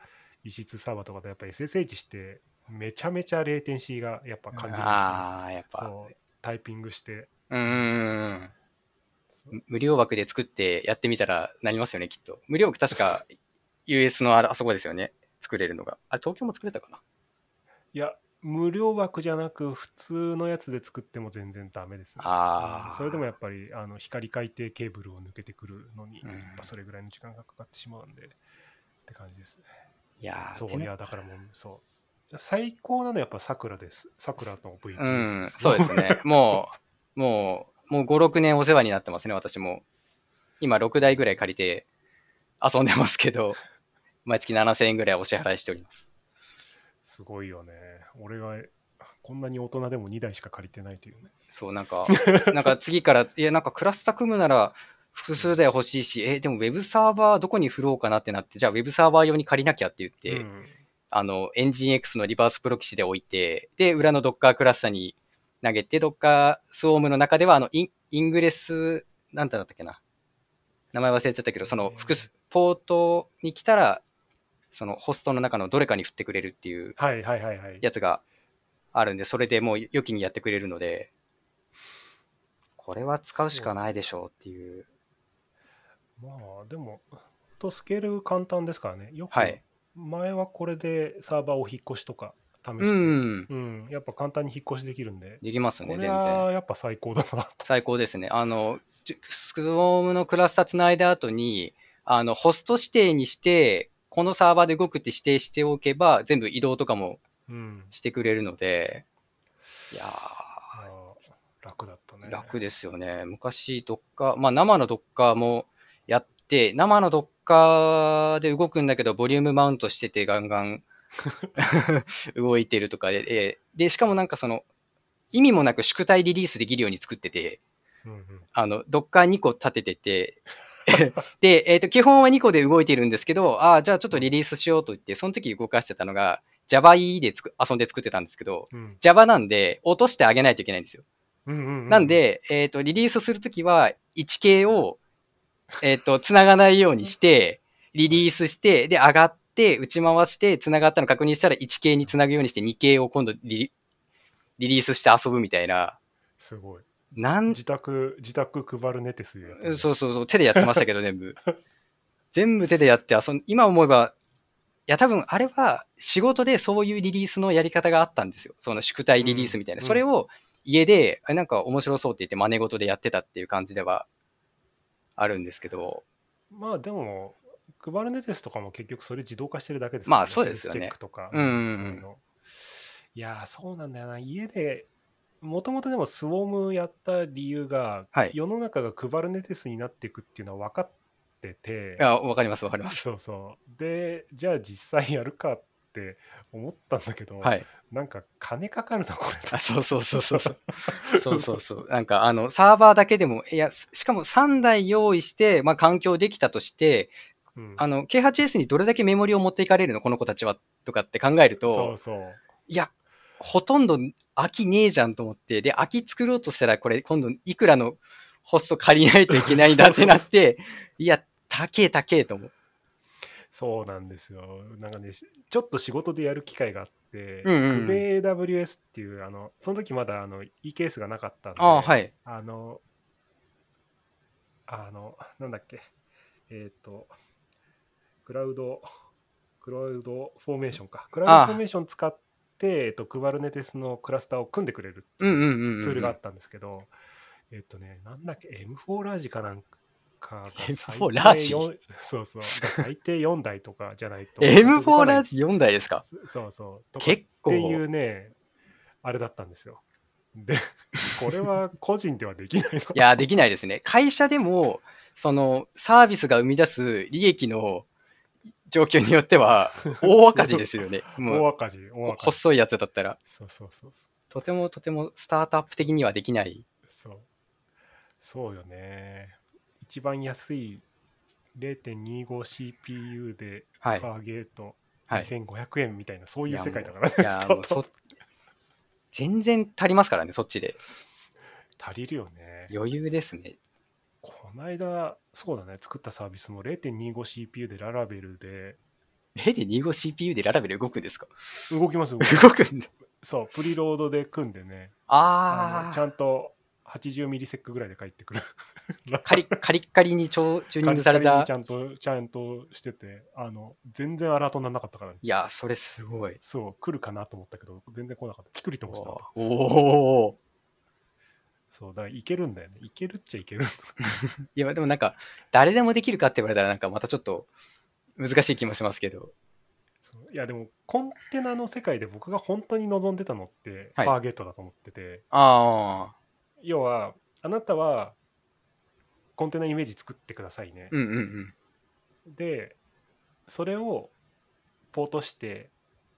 EC2 サーバーとかでやっぱ SSH して、めちゃめちゃ latency がやっぱ感じるんですよ、ね。ああ、やっぱ。そう、タイピングして。うーん。無料枠で作ってやってみたらなりますよね、きっと。無料枠確か US のあそこですよね。作れるのが。あれ、東京も作れたかな？いや、無料枠じゃなく、普通のやつで作っても全然ダメです、ね。ああ。それでもやっぱりあの光海底ケーブルを抜けてくるのに、うんやっぱそれぐらいの時間がかかってしまうんでって感じですね。いやーそういやだからもうそう最高なのはやっぱ桜です。桜の VT うん、です。そうですね。もう、もう、もう5、6年お世話になってますね、私も。今6台ぐらい借りて遊んでますけど、毎月7000円ぐらいお支払いしております。すごいよね。俺がこんなに大人でも2台しか借りてないというね。そう、なんか、なんか次から、いや、なんかクラスタ組むなら複数台欲しいし、え、でもウェブサーバーどこに振ろうかなってなって、じゃあウェブサーバー用に借りなきゃって言って、うんあの、エンジン X のリバースプロキシで置いて、で、裏の Docker クラスターに投げて、Docker スウォームの中では、あの、インイングレス、なんてだったっけな。名前忘れちゃったけど、その複数、ポートに来たら、そのホストの中のどれかに振ってくれるっていうはいはいはいはい。やつがあるんで、それでもう良きにやってくれるので、これは使うしかないでしょうっていう。まあでも、とスケール簡単ですからね。よくはい。前はこれでサーバーを引っ越しとか試して、うん。うん、やっぱ簡単に引っ越しできるんで、できますね、全然。はやっぱ最高だなと。最高ですね。あの、スクロームのクラスターつないだ後に、あの、ホスト指定にして、このサーバーで動くって指定しておけば、全部移動とかもうん。してくれるので、いやまあ楽だったね。ー、楽ですよね。昔、ドッカー、まあ生のドッカーもやって、生のドッカーで動くんだけど、ボリュームマウントしててガンガン 動いてるとかで、えーで、しかもなんかその、意味もなく宿体リリースできるように作ってて、うんうんあの、ドッカー2個立ててて、で、えっ、と、基本は2個で動いてるんですけど、ああ、じゃあちょっとリリースしようと言って、その時動かしてたのが、JavaE でつく遊んで作ってたんですけど、うん。Java なんで、落としてあげないといけないんですよ。うんうんうんなん、で、えっ、と、リリースするときは、1K を、えっ、と、繋がないようにして、リリースして、で、上がって、打ち回して、繋がったの確認したら 1K に繋ぐようにして、2K を今度リリリリースして遊ぶみたいな、すごい。なん、自宅、自宅配るネテスやってるそうそうそう、手でやってましたけど、全部。全部手でやって遊ん、今思えば、いや、多分あれは仕事でそういうリリースのやり方があったんですよ。その宿題リリースみたいな。うんそれを家で、あなんか面白そうって言って真似事でやってたっていう感じではあるんですけど、まあでも、クバルネテスとかも結局それ自動化してるだけですまあそうですよねチェックとか。うんうんうんそういうのいやー、そうなんだよな。家で、もともとでもスウォームやった理由が、はい世の中がクバルネテスになっていくっていうのは分かっててい、や、わかりますわかります。そうそう。で、じゃあ実際やるかって思ったんだけど、はい。なんか金かかるな、これ。あ、そうそうそうそうそう。そうそうそう。なんかあの、サーバーだけでも、いや、しかも3台用意して、まあ環境できたとして、うんあの、K8S にどれだけメモリを持っていかれるの？この子たちは、とかって考えると、そうそう。いや、ほとんど空きねえじゃんと思って、で、空き作ろうとしたら、これ今度いくらのホスト借りないといけないんだってなって、いや、高え高えと思う。そうなんですよ。なんかね、しちょっと仕事でやる機会があって、うんうんうん KubeAWS っていう、あの、その時まだあの e ケースがなかったんで、ああ、はい。あの、あの、なんだっけ、えっ、と、クラウド、 CloudFormation か。 CloudFormation 使って、えっと、Kubernetes のクラスターを組んでくれるうんうんうんうん。ツールがあったんですけど、えっとね、なんだっけ、M4 ラージかなんかが最低 M4 ラージ？四そうそう。が最低4台とかじゃないと。M4 ラージ4台ですか？そうそう。結構。っていうね、あれだったんですよ。で、これは個人ではできないの。いや、できないですね。会社でも、その、サービスが生み出す利益の状況によっては、大赤字ですよね。もう、大赤字、大赤字。細いやつだったら。そうそうそうとてもとてもスタートアップ的にはできない。そう。そうよね。一番安い 0.25CPU でフはい。ァーゲートはい。2500円みたいな、そういう世界だからね。いや、もう全然足りますからね、そっちで。足りるよね。余裕ですね。この間、そうだね、作ったサービスも 0.25CPU でララベルで 0.25CPU でララベル動くんですか？動きます、動くんだ。そう、プリロードで組んでね、ああのちゃんと80ミリセックぐらいで返ってくる。あ、カリ カリッカリに超チューニングされたカリカリにち。ゃんと、ちゃんとしてて、あの、全然アラートにならなかったから、ね、いや、それすごい。そう、来るかなと思ったけど、全然来なかった。ピクリともした。おお。そう、だからいけるんだよね。いけるっちゃいける。いや、でもなんか、誰でもできるかって言われたら、なんかまたちょっと難しい気もしますけど。いや、でも、コンテナの世界で僕が本当に望んでたのって、はいファーゲートだと思ってて、ああ、要は、あなたは、コンテナイメージ作ってくださいね。うんうんうん。で、それをポートして、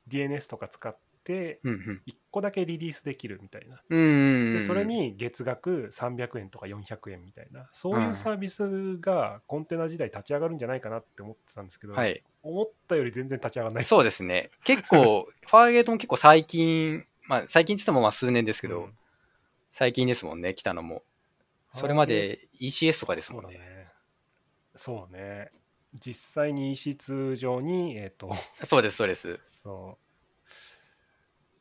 DNS とか使って、うんうん。1個だけリリースできるみたいな。でそれ、に月額300円とか400円みたいなそういうサービスがコンテナ時代立ち上がるんじゃないかなって思ってたんですけど、はい。思ったより全然立ち上がらないそうですね。結構、ファーゲートも結構最近、まあ最近って言ってもまあ数年ですけど、うん最近ですもんね、来たのも。それまで ECS とかですもんね。そうだね実際に EC 通上にえっ、とそうです、そうです。そう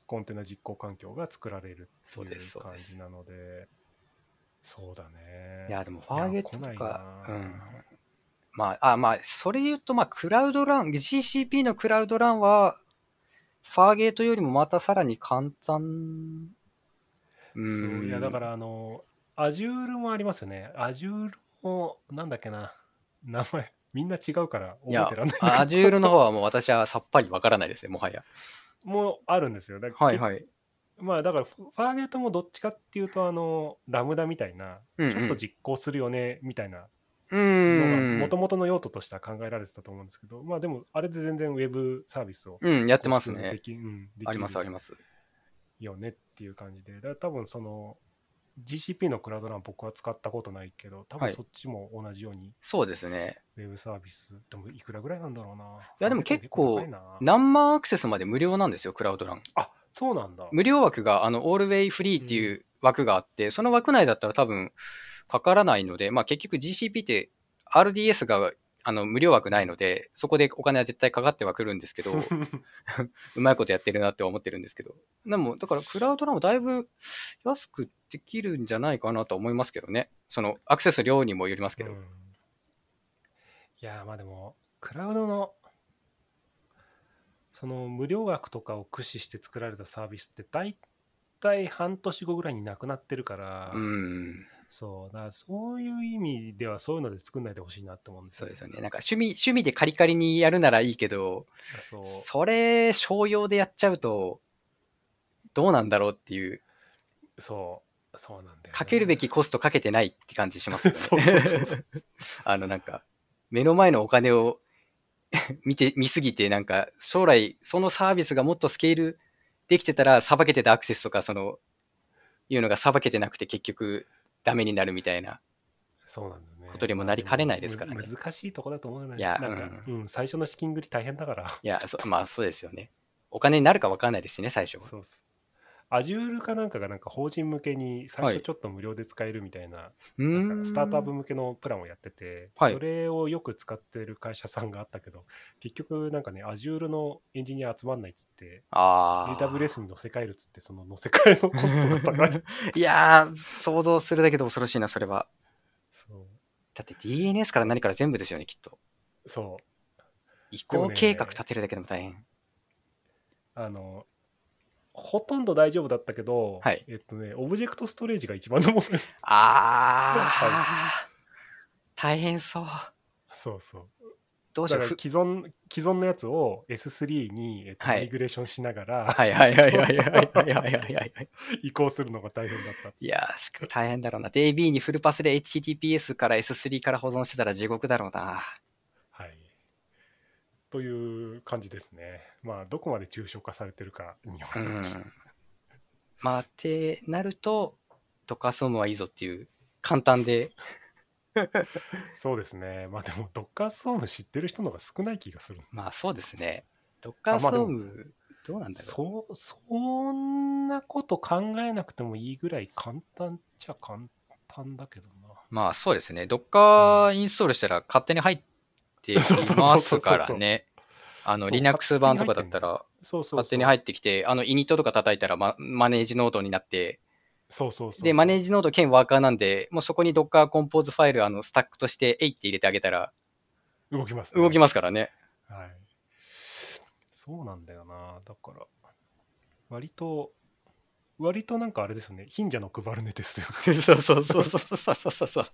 コンテナ実行環境が作られるっていそう感じなのでそうだねいや、でもファーゲートとか。まあ、あ、まあ、それで言うと、まあ、クラウドラン、GCP のクラウドランは、ファーゲートよりもまたさらに簡単。うそん。ういやだからあの Azure もありますよね Azure もなんだっけな名前みんな違うから覚えてらんない、アジュールの方はもう私はさっぱりわからないですね、もはや。もうあるんですよだはいはい。まあだからフファーゲートもどっちかっていうとあのラムダみたいなうんうんちょっと実行するよねみたいなうの。がもともとの用途としては考えられてたと思うんですけどまあでもあれで全然ウェブサービスをうん、やってますでね。き,、うん、できあります、ありるます。よねっていう感じでだから多分その GCP のクラウドラン僕は使ったことないけど多分はいそっちも同じようにそうですね。ウェブサービスでもいくらぐらいなんだろうな。いやでも結構何万アクセスまで無料なんですよ、クラウドラン。あそうなんだ。無料枠が、あの、オールウェイフリーっていう枠があって、その枠内だったら多分かからないので、まあ結局 GCP って RDS があの無料枠ないので、そこでお金は絶対かかってはくるんですけど、うまいことやってるなって思ってるんですけど。でも、だからクラウドランもだいぶ安くできるんじゃないかなと思いますけどね。そのアクセス量にもよりますけど。うんいやーまあでもクラウドのその無料枠とかを駆使して作られたサービスって大体半年後ぐらいになくなってるから、うん。そうだからそういう意味ではそういうので作んないでほしいなって思うんですそうですよね。なんか趣味、趣味でカリカリにやるならいいけど、そう。それ、商用でやっちゃうと、どうなんだろうっていう、そう。そうなんだよね、かけるべきコストかけてないって感じしますよね。そうそうそうそう。あの、なんか、目の前のお金を 見て、見すぎて、なんか、将来、そのサービスがもっとスケールできてたら、さばけてたアクセスとか、その、いうのがさばけてなくて、結局、ダメになるみたいな。そうなんだよねことにもなりかねないですからね難しいとこだと思うないいやうん最初の資金繰り大変だからいや、そまあ、そうですよね。お金になるか分かんないですしね、最初は。そうそう。Azure かなんかがなんか法人向けに最はい初ちょっと無料で使えるみたいな。なんかスタートアップ向けのプランをやってて、はいそれをよく使ってる会社さんがあったけど、結局なんかね、Azure のエンジニア集まんないっつって。AWS に乗せ替えるっつって、その乗せ替えのコストが高い。いやー、想像するだけで恐ろしいな、それは。そう。だって DNS から何から全部ですよね、きっと。そう。移行計画立てるだけでも大変。あの、ほとんど大丈夫だったけど、はいえっとね、オブジェクトストレージが一番のもの。ああ、大変そう。そうそう。どうしよう。既存既存のやつを S3 に、えっとはいマイグレーションしながら、はいはいはいはいはいはいはいはいはい。移行するのが大変だった。いやー、しか大変だろうな。DB にフルパスで HTTPS から S3 から保存してたら地獄だろうな。はい。という感じですね。まあ、どこまで抽象化されてるかにようる話。ん。まあ、ってなると、ドカソームはいいぞっていう、簡単で。そうですね。まあでも、ドッカーソーム知ってる人の方が少ない気がする。まあそうですね。ドッカーソーム、どうなんだろう。そう、そんなこと考えなくてもいいぐらい簡単っちゃ簡単だけどな。まあそうですね。ドッカーインストールしたら勝手に入っていますからね。あの、Linux 版とかだったら。勝手に入ってきて、あの、イニットとか叩いたらママネージノードになって、そうそうそう。で、マネージノード兼ワーカーなんで、もうそこに Docker コンポーズファイル、あの、スタックとして、えいって入れてあげたら、動きます、動きますからね。はい。そうなんだよな。だから、割と、割となんかあれですよね。貧者のクバルネテスというか。そ うそうそうそうそうそうそう。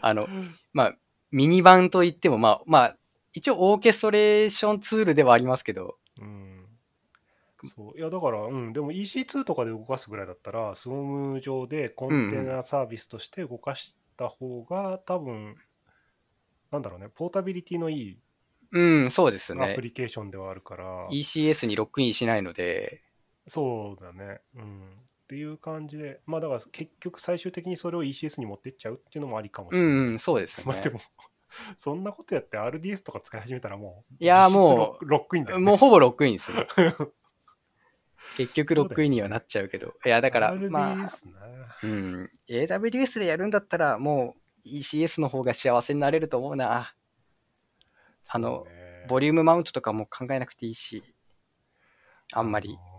あの、まあ、ミニ版といっても、まあ、まあ、一応オーケストレーションツールではありますけど、うん。そう。いや、だから、うん。でも EC2 とかで動かすぐらいだったら、スウォーム上でコンテナサービスとして動かした方が、多分、なんだろうね、ポータビリティのいいうん、そうですねアプ。リケーションではあるから、ECS にロックインしないので、そうだね。うん。っていう感じで、まあだから結局最終的にそれを ECS に持ってっちゃうっていうのもありかもしれない。うん、うん、そうですよねまあで。も、そんなことやって RDS とか使い始めたらもう、いやもうロロックインだよ、ね。もうほぼロックインですね。結局ロックインにはなっちゃうけど。いや、だから、RDS まあ、な。うん、AWS でやるんだったら、もう ECS の方が幸せになれると思うな。あのボリュームマウントとかも考えなくていいし、あんまり。の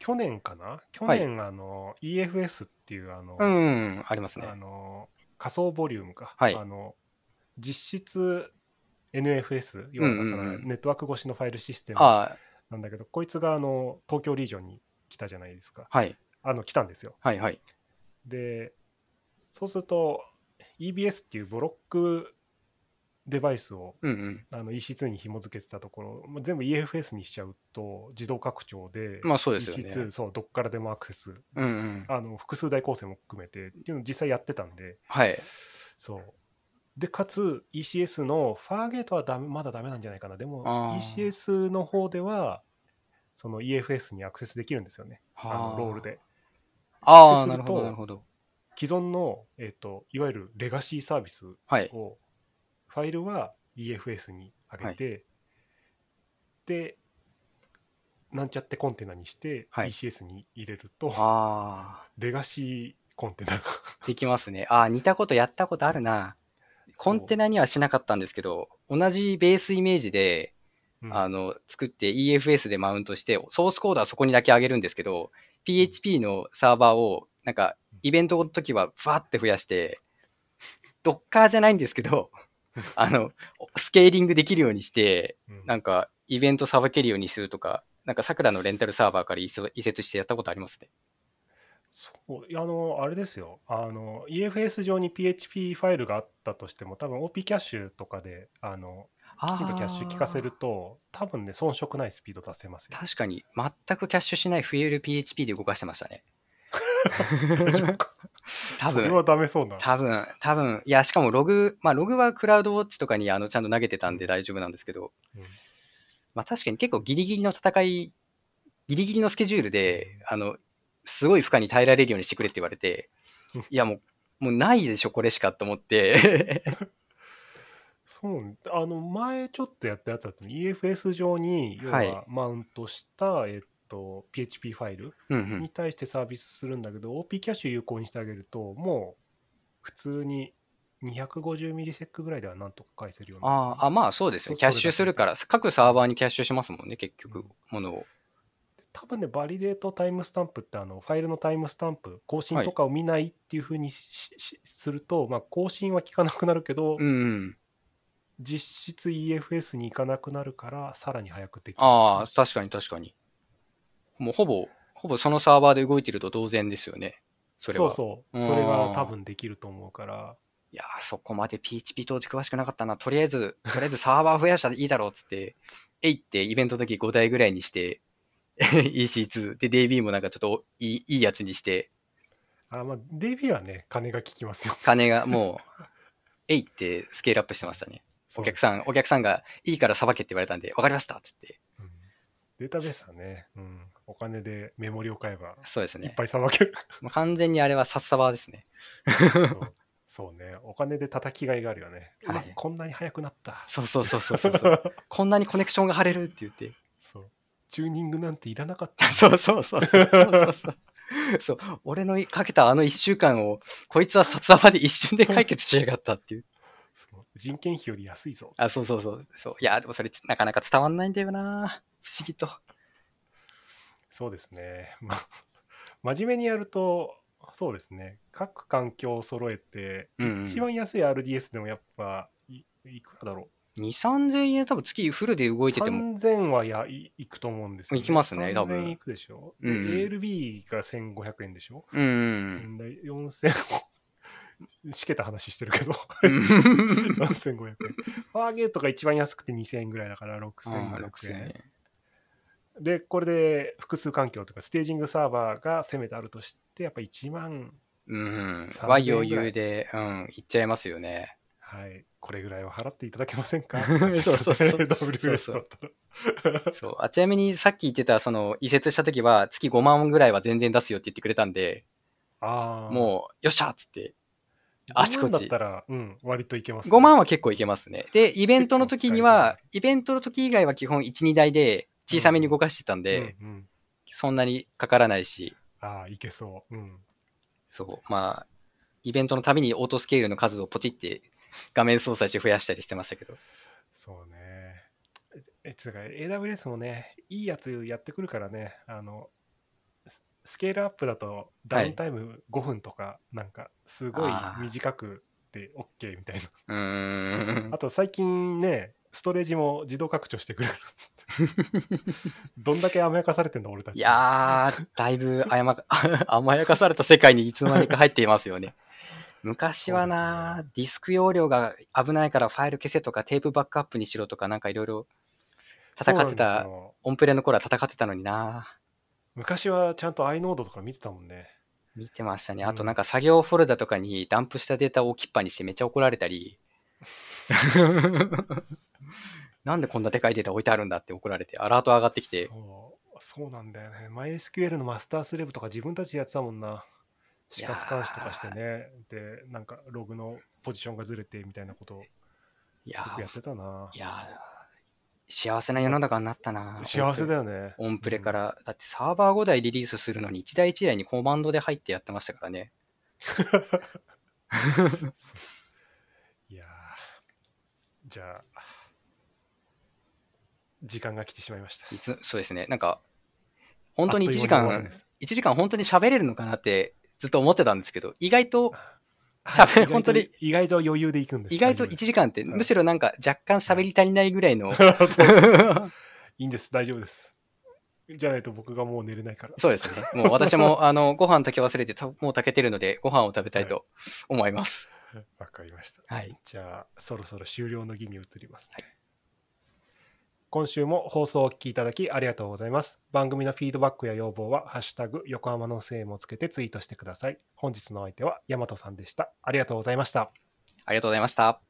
去年かな？去年、あの EFS っていうあの、うん、ありますね。あ。の仮想ボリュームか、はい。あの実質 NFS ネットワーク越しのファイルシステムあなんだけど、こいつがあの東京リージョンに来たじゃないですか。あ、はい、あの来たんですよ。はい、はい。でそうすると EBS っていうブロックデバイスをうんうん。あの EC2 に紐付けてたところ、まあ全部 EFS にしちゃうと自動拡張で、まあそうですよね。EC2 そうどっからでもアクセスうんうん。あの複数台構成も含めてっていうのを実際やってたんではい。そうでかつ ECS のファーゲートはダメまだダメなんじゃないかなでも ECS の方ではその EFS にアクセスできるんですよねあのロール。でああ、なるほど、なるほど。既存の、えー、といわゆるレガシーサービスはい。をファイルは EFS に上げて、でなんちゃってコンテナにしてはい。ECS に入れると、ああ、レガシーコンテナが。できますね。ああ、似たことやったことあるな。コンテナにはしなかったんですけど、同じベースイメージで、うん。あの、作って EFS でマウントして、ソースコードはそこにだけ上げるんですけど、PHP のサーバーをなんか、イベントの時は、ふわって増やして、ドッカーじゃないんですけど、あの、スケーリングできるようにして、うんなんか、イベントさばけるようにするとか、なんか、桜のレンタルサーバーから移設してやったことありますね。そうあのあれですよあの EFS 上に PHP ファイルがあったとしても多分 OP キャッシュとかであのきちんとキャッシュ効かせると多分ね遜色ないスピード出せますよ。確かに、全くキャッシュしないフィエル PHP で動かしてましたね。多分。それはダメそうな。多分、多分、いや、しかもログ、まあ、ログはクラウドウォッチとかにあのちゃんと投げてたんで大丈夫なんですけど、うん。まあ、確かに結構ギリギリの戦い、ギリギリのスケジュールで、あの、すごい負荷に耐えられるようにしてくれって言われてうん、いや、もう、もうないでしょ、これしかと思って。そうあの前ちょっとやったやつだと EFS 上に要はい。はマウントした、えっと、PHP ファイルうんうんに対してサービスするんだけど、OP キャッシュ有効にしてあげるともう普通に250ミリセックぐらいではなんとか返せるようになあーあ、まあそうですよ。そキャッシュするから、各サーバーにキャッシュしますもんね、結局、ものを。多分ね、 validate timestamp ってあのファイルのタイムスタンプ、更新とかを見ないっていうふうにし、しすると、まあ、更新は効かなくなるけど、うんうん。実質 EFS に行かなくなるから、さらに早くできる。ああ、確かに確かに。もうほぼ、ほぼそのサーバーで動いてると同然ですよね。それは。そうそうう。んそれが多分できると思うから、いやー、そこまで PHP 当時詳しくなかったな。とりあえず、とりあえずサーバー増やしたらいいだろうっつって、えいってイベントの時5台ぐらいにして、EC2 で DB もなんかちょっといいいいやつにして、あまあ、DB はね、金が効きますよ。金が もう、えいってスケールアップしてましたね。お客さん、お客さんがいいからさばけって言われたんで、わかりましたっつって。うんデータベースはね、うん、お金でメモリを買えば、そうですね。いっぱいさばける。もう完全にあれはサッサバーですね。そうそうね、お金で叩きがいがあるよね。はいこんなに速くなった。そうそうそうそうそうそう。こんなにコネクションが貼れるって言って。そうチューニングなんていらなかった。そうそうそう。そうそうそう。そう、俺のかけたあの一週間を、こいつは札束で一瞬で解決しやがったっていう。そう人件費より安いぞ。あ、そうそうそう。そういや、でもそれなかなか伝わんないんだよな不思議と。そうですね。まあ、真面目にやると、そうですね。各環境を揃えて、うんうん一番安い RDS でもやっぱい、いくらだろ2、3000円多分月フルでう。動いてても。3000はやいいくと思うんですよ、いきますね多分3000いくでしょ？うんうんで ALB が1500円でしょ？うんうんで4000 を、しけた話してるけど、うん。4500円。ファーゲートが一番安くて2000円ぐらいだからあー6500 6000円。円。で、これで複数環境とかステージングサーバーが攻めてあるとして、やっぱ1万、うん。3000は余裕で、うん、いっちゃいますよね。はい、これぐらいは払っていただけませんか？そうそうそうそう AWS だったら。そう。あ、ちなみにさっき言ってた、その、移設した時は月5万ぐらいは全然出すよって言ってくれたんで、ああ。もう、よっしゃっつって。うあちこちだったら、うん、割といけます、5万は結構いけますね。で、イベントの時にはイベントの時以外は基本1、2台で小さめに動かしてたんで、うんうん、そんなにかからないし、ああ、いけそう。うん。そう、まあ、イベントのたびにオートスケールの数をポチって画面操作して増やしたりしてましたけど。そうね。え、つうか、AWS もね、いいやつやってくるからね、あの、ススケールアップだとダウンタイム5分とか、なんか、すごい短くて OK みたいな。うーん あ。と最近ね、ストレージも自動拡張してくれる。どんだけ甘やかされてんだ、俺たち。いやー、だいぶ甘や 甘やかされた世界にいつの間にか入っていますよね。昔はな、そうディスク容量が危ないからファイル消せとかテープバックアップにしろとかなんかいろいろ戦ってた、よオンプレの頃は戦ってたのにな。昔はちゃんと iNode とか見てたもんね。見てましたね。うんあとなんか作業フォルダとかにダンプしたデータを置きっぱにしてめっちゃ怒られたり。なんでこんなでかいデータ置いてあるんだって怒られて、アラート上がってきて、そうそうなんだよね。MySQL のマスタースレブとか自分たちでやってたもんな。死活監視とかしてね。でなんかログのポジションがずれてみたいなことをいやってたな。いや幸せな世の中になったな。幸せだよね。オンプレから、だってサーバー5台リリースするのに1台1台にコマンドで入ってやってましたからね。う。んいやー。じゃあ時間が来てしまいましたいつそうですね。なんか、本当に1時間に終わるん間です、1時間本当に喋れるのかなって、ずっと思ってたんですけど、意外と、はい喋本当に意外と余裕で行くんです。意外と1時間って、むしろなんか若干喋り足りないぐらいの、いいんです、大丈夫です。じゃないと僕がもう寝れないから。そうですね。もう私も、あの、ご飯炊き忘れて、たもう炊けてるので、ご飯を食べたいと思います。わかりました。はい。じゃあ、そろそろ終了の儀に移ります、はい今週も放送をお聞きいただきありがとうございます。番組のフィードバックや要望は、ハッシュタグ、横浜の声もつけてツイートしてください。本日のお相手は、大和さんでした。ありがとうございました。ありがとうございました。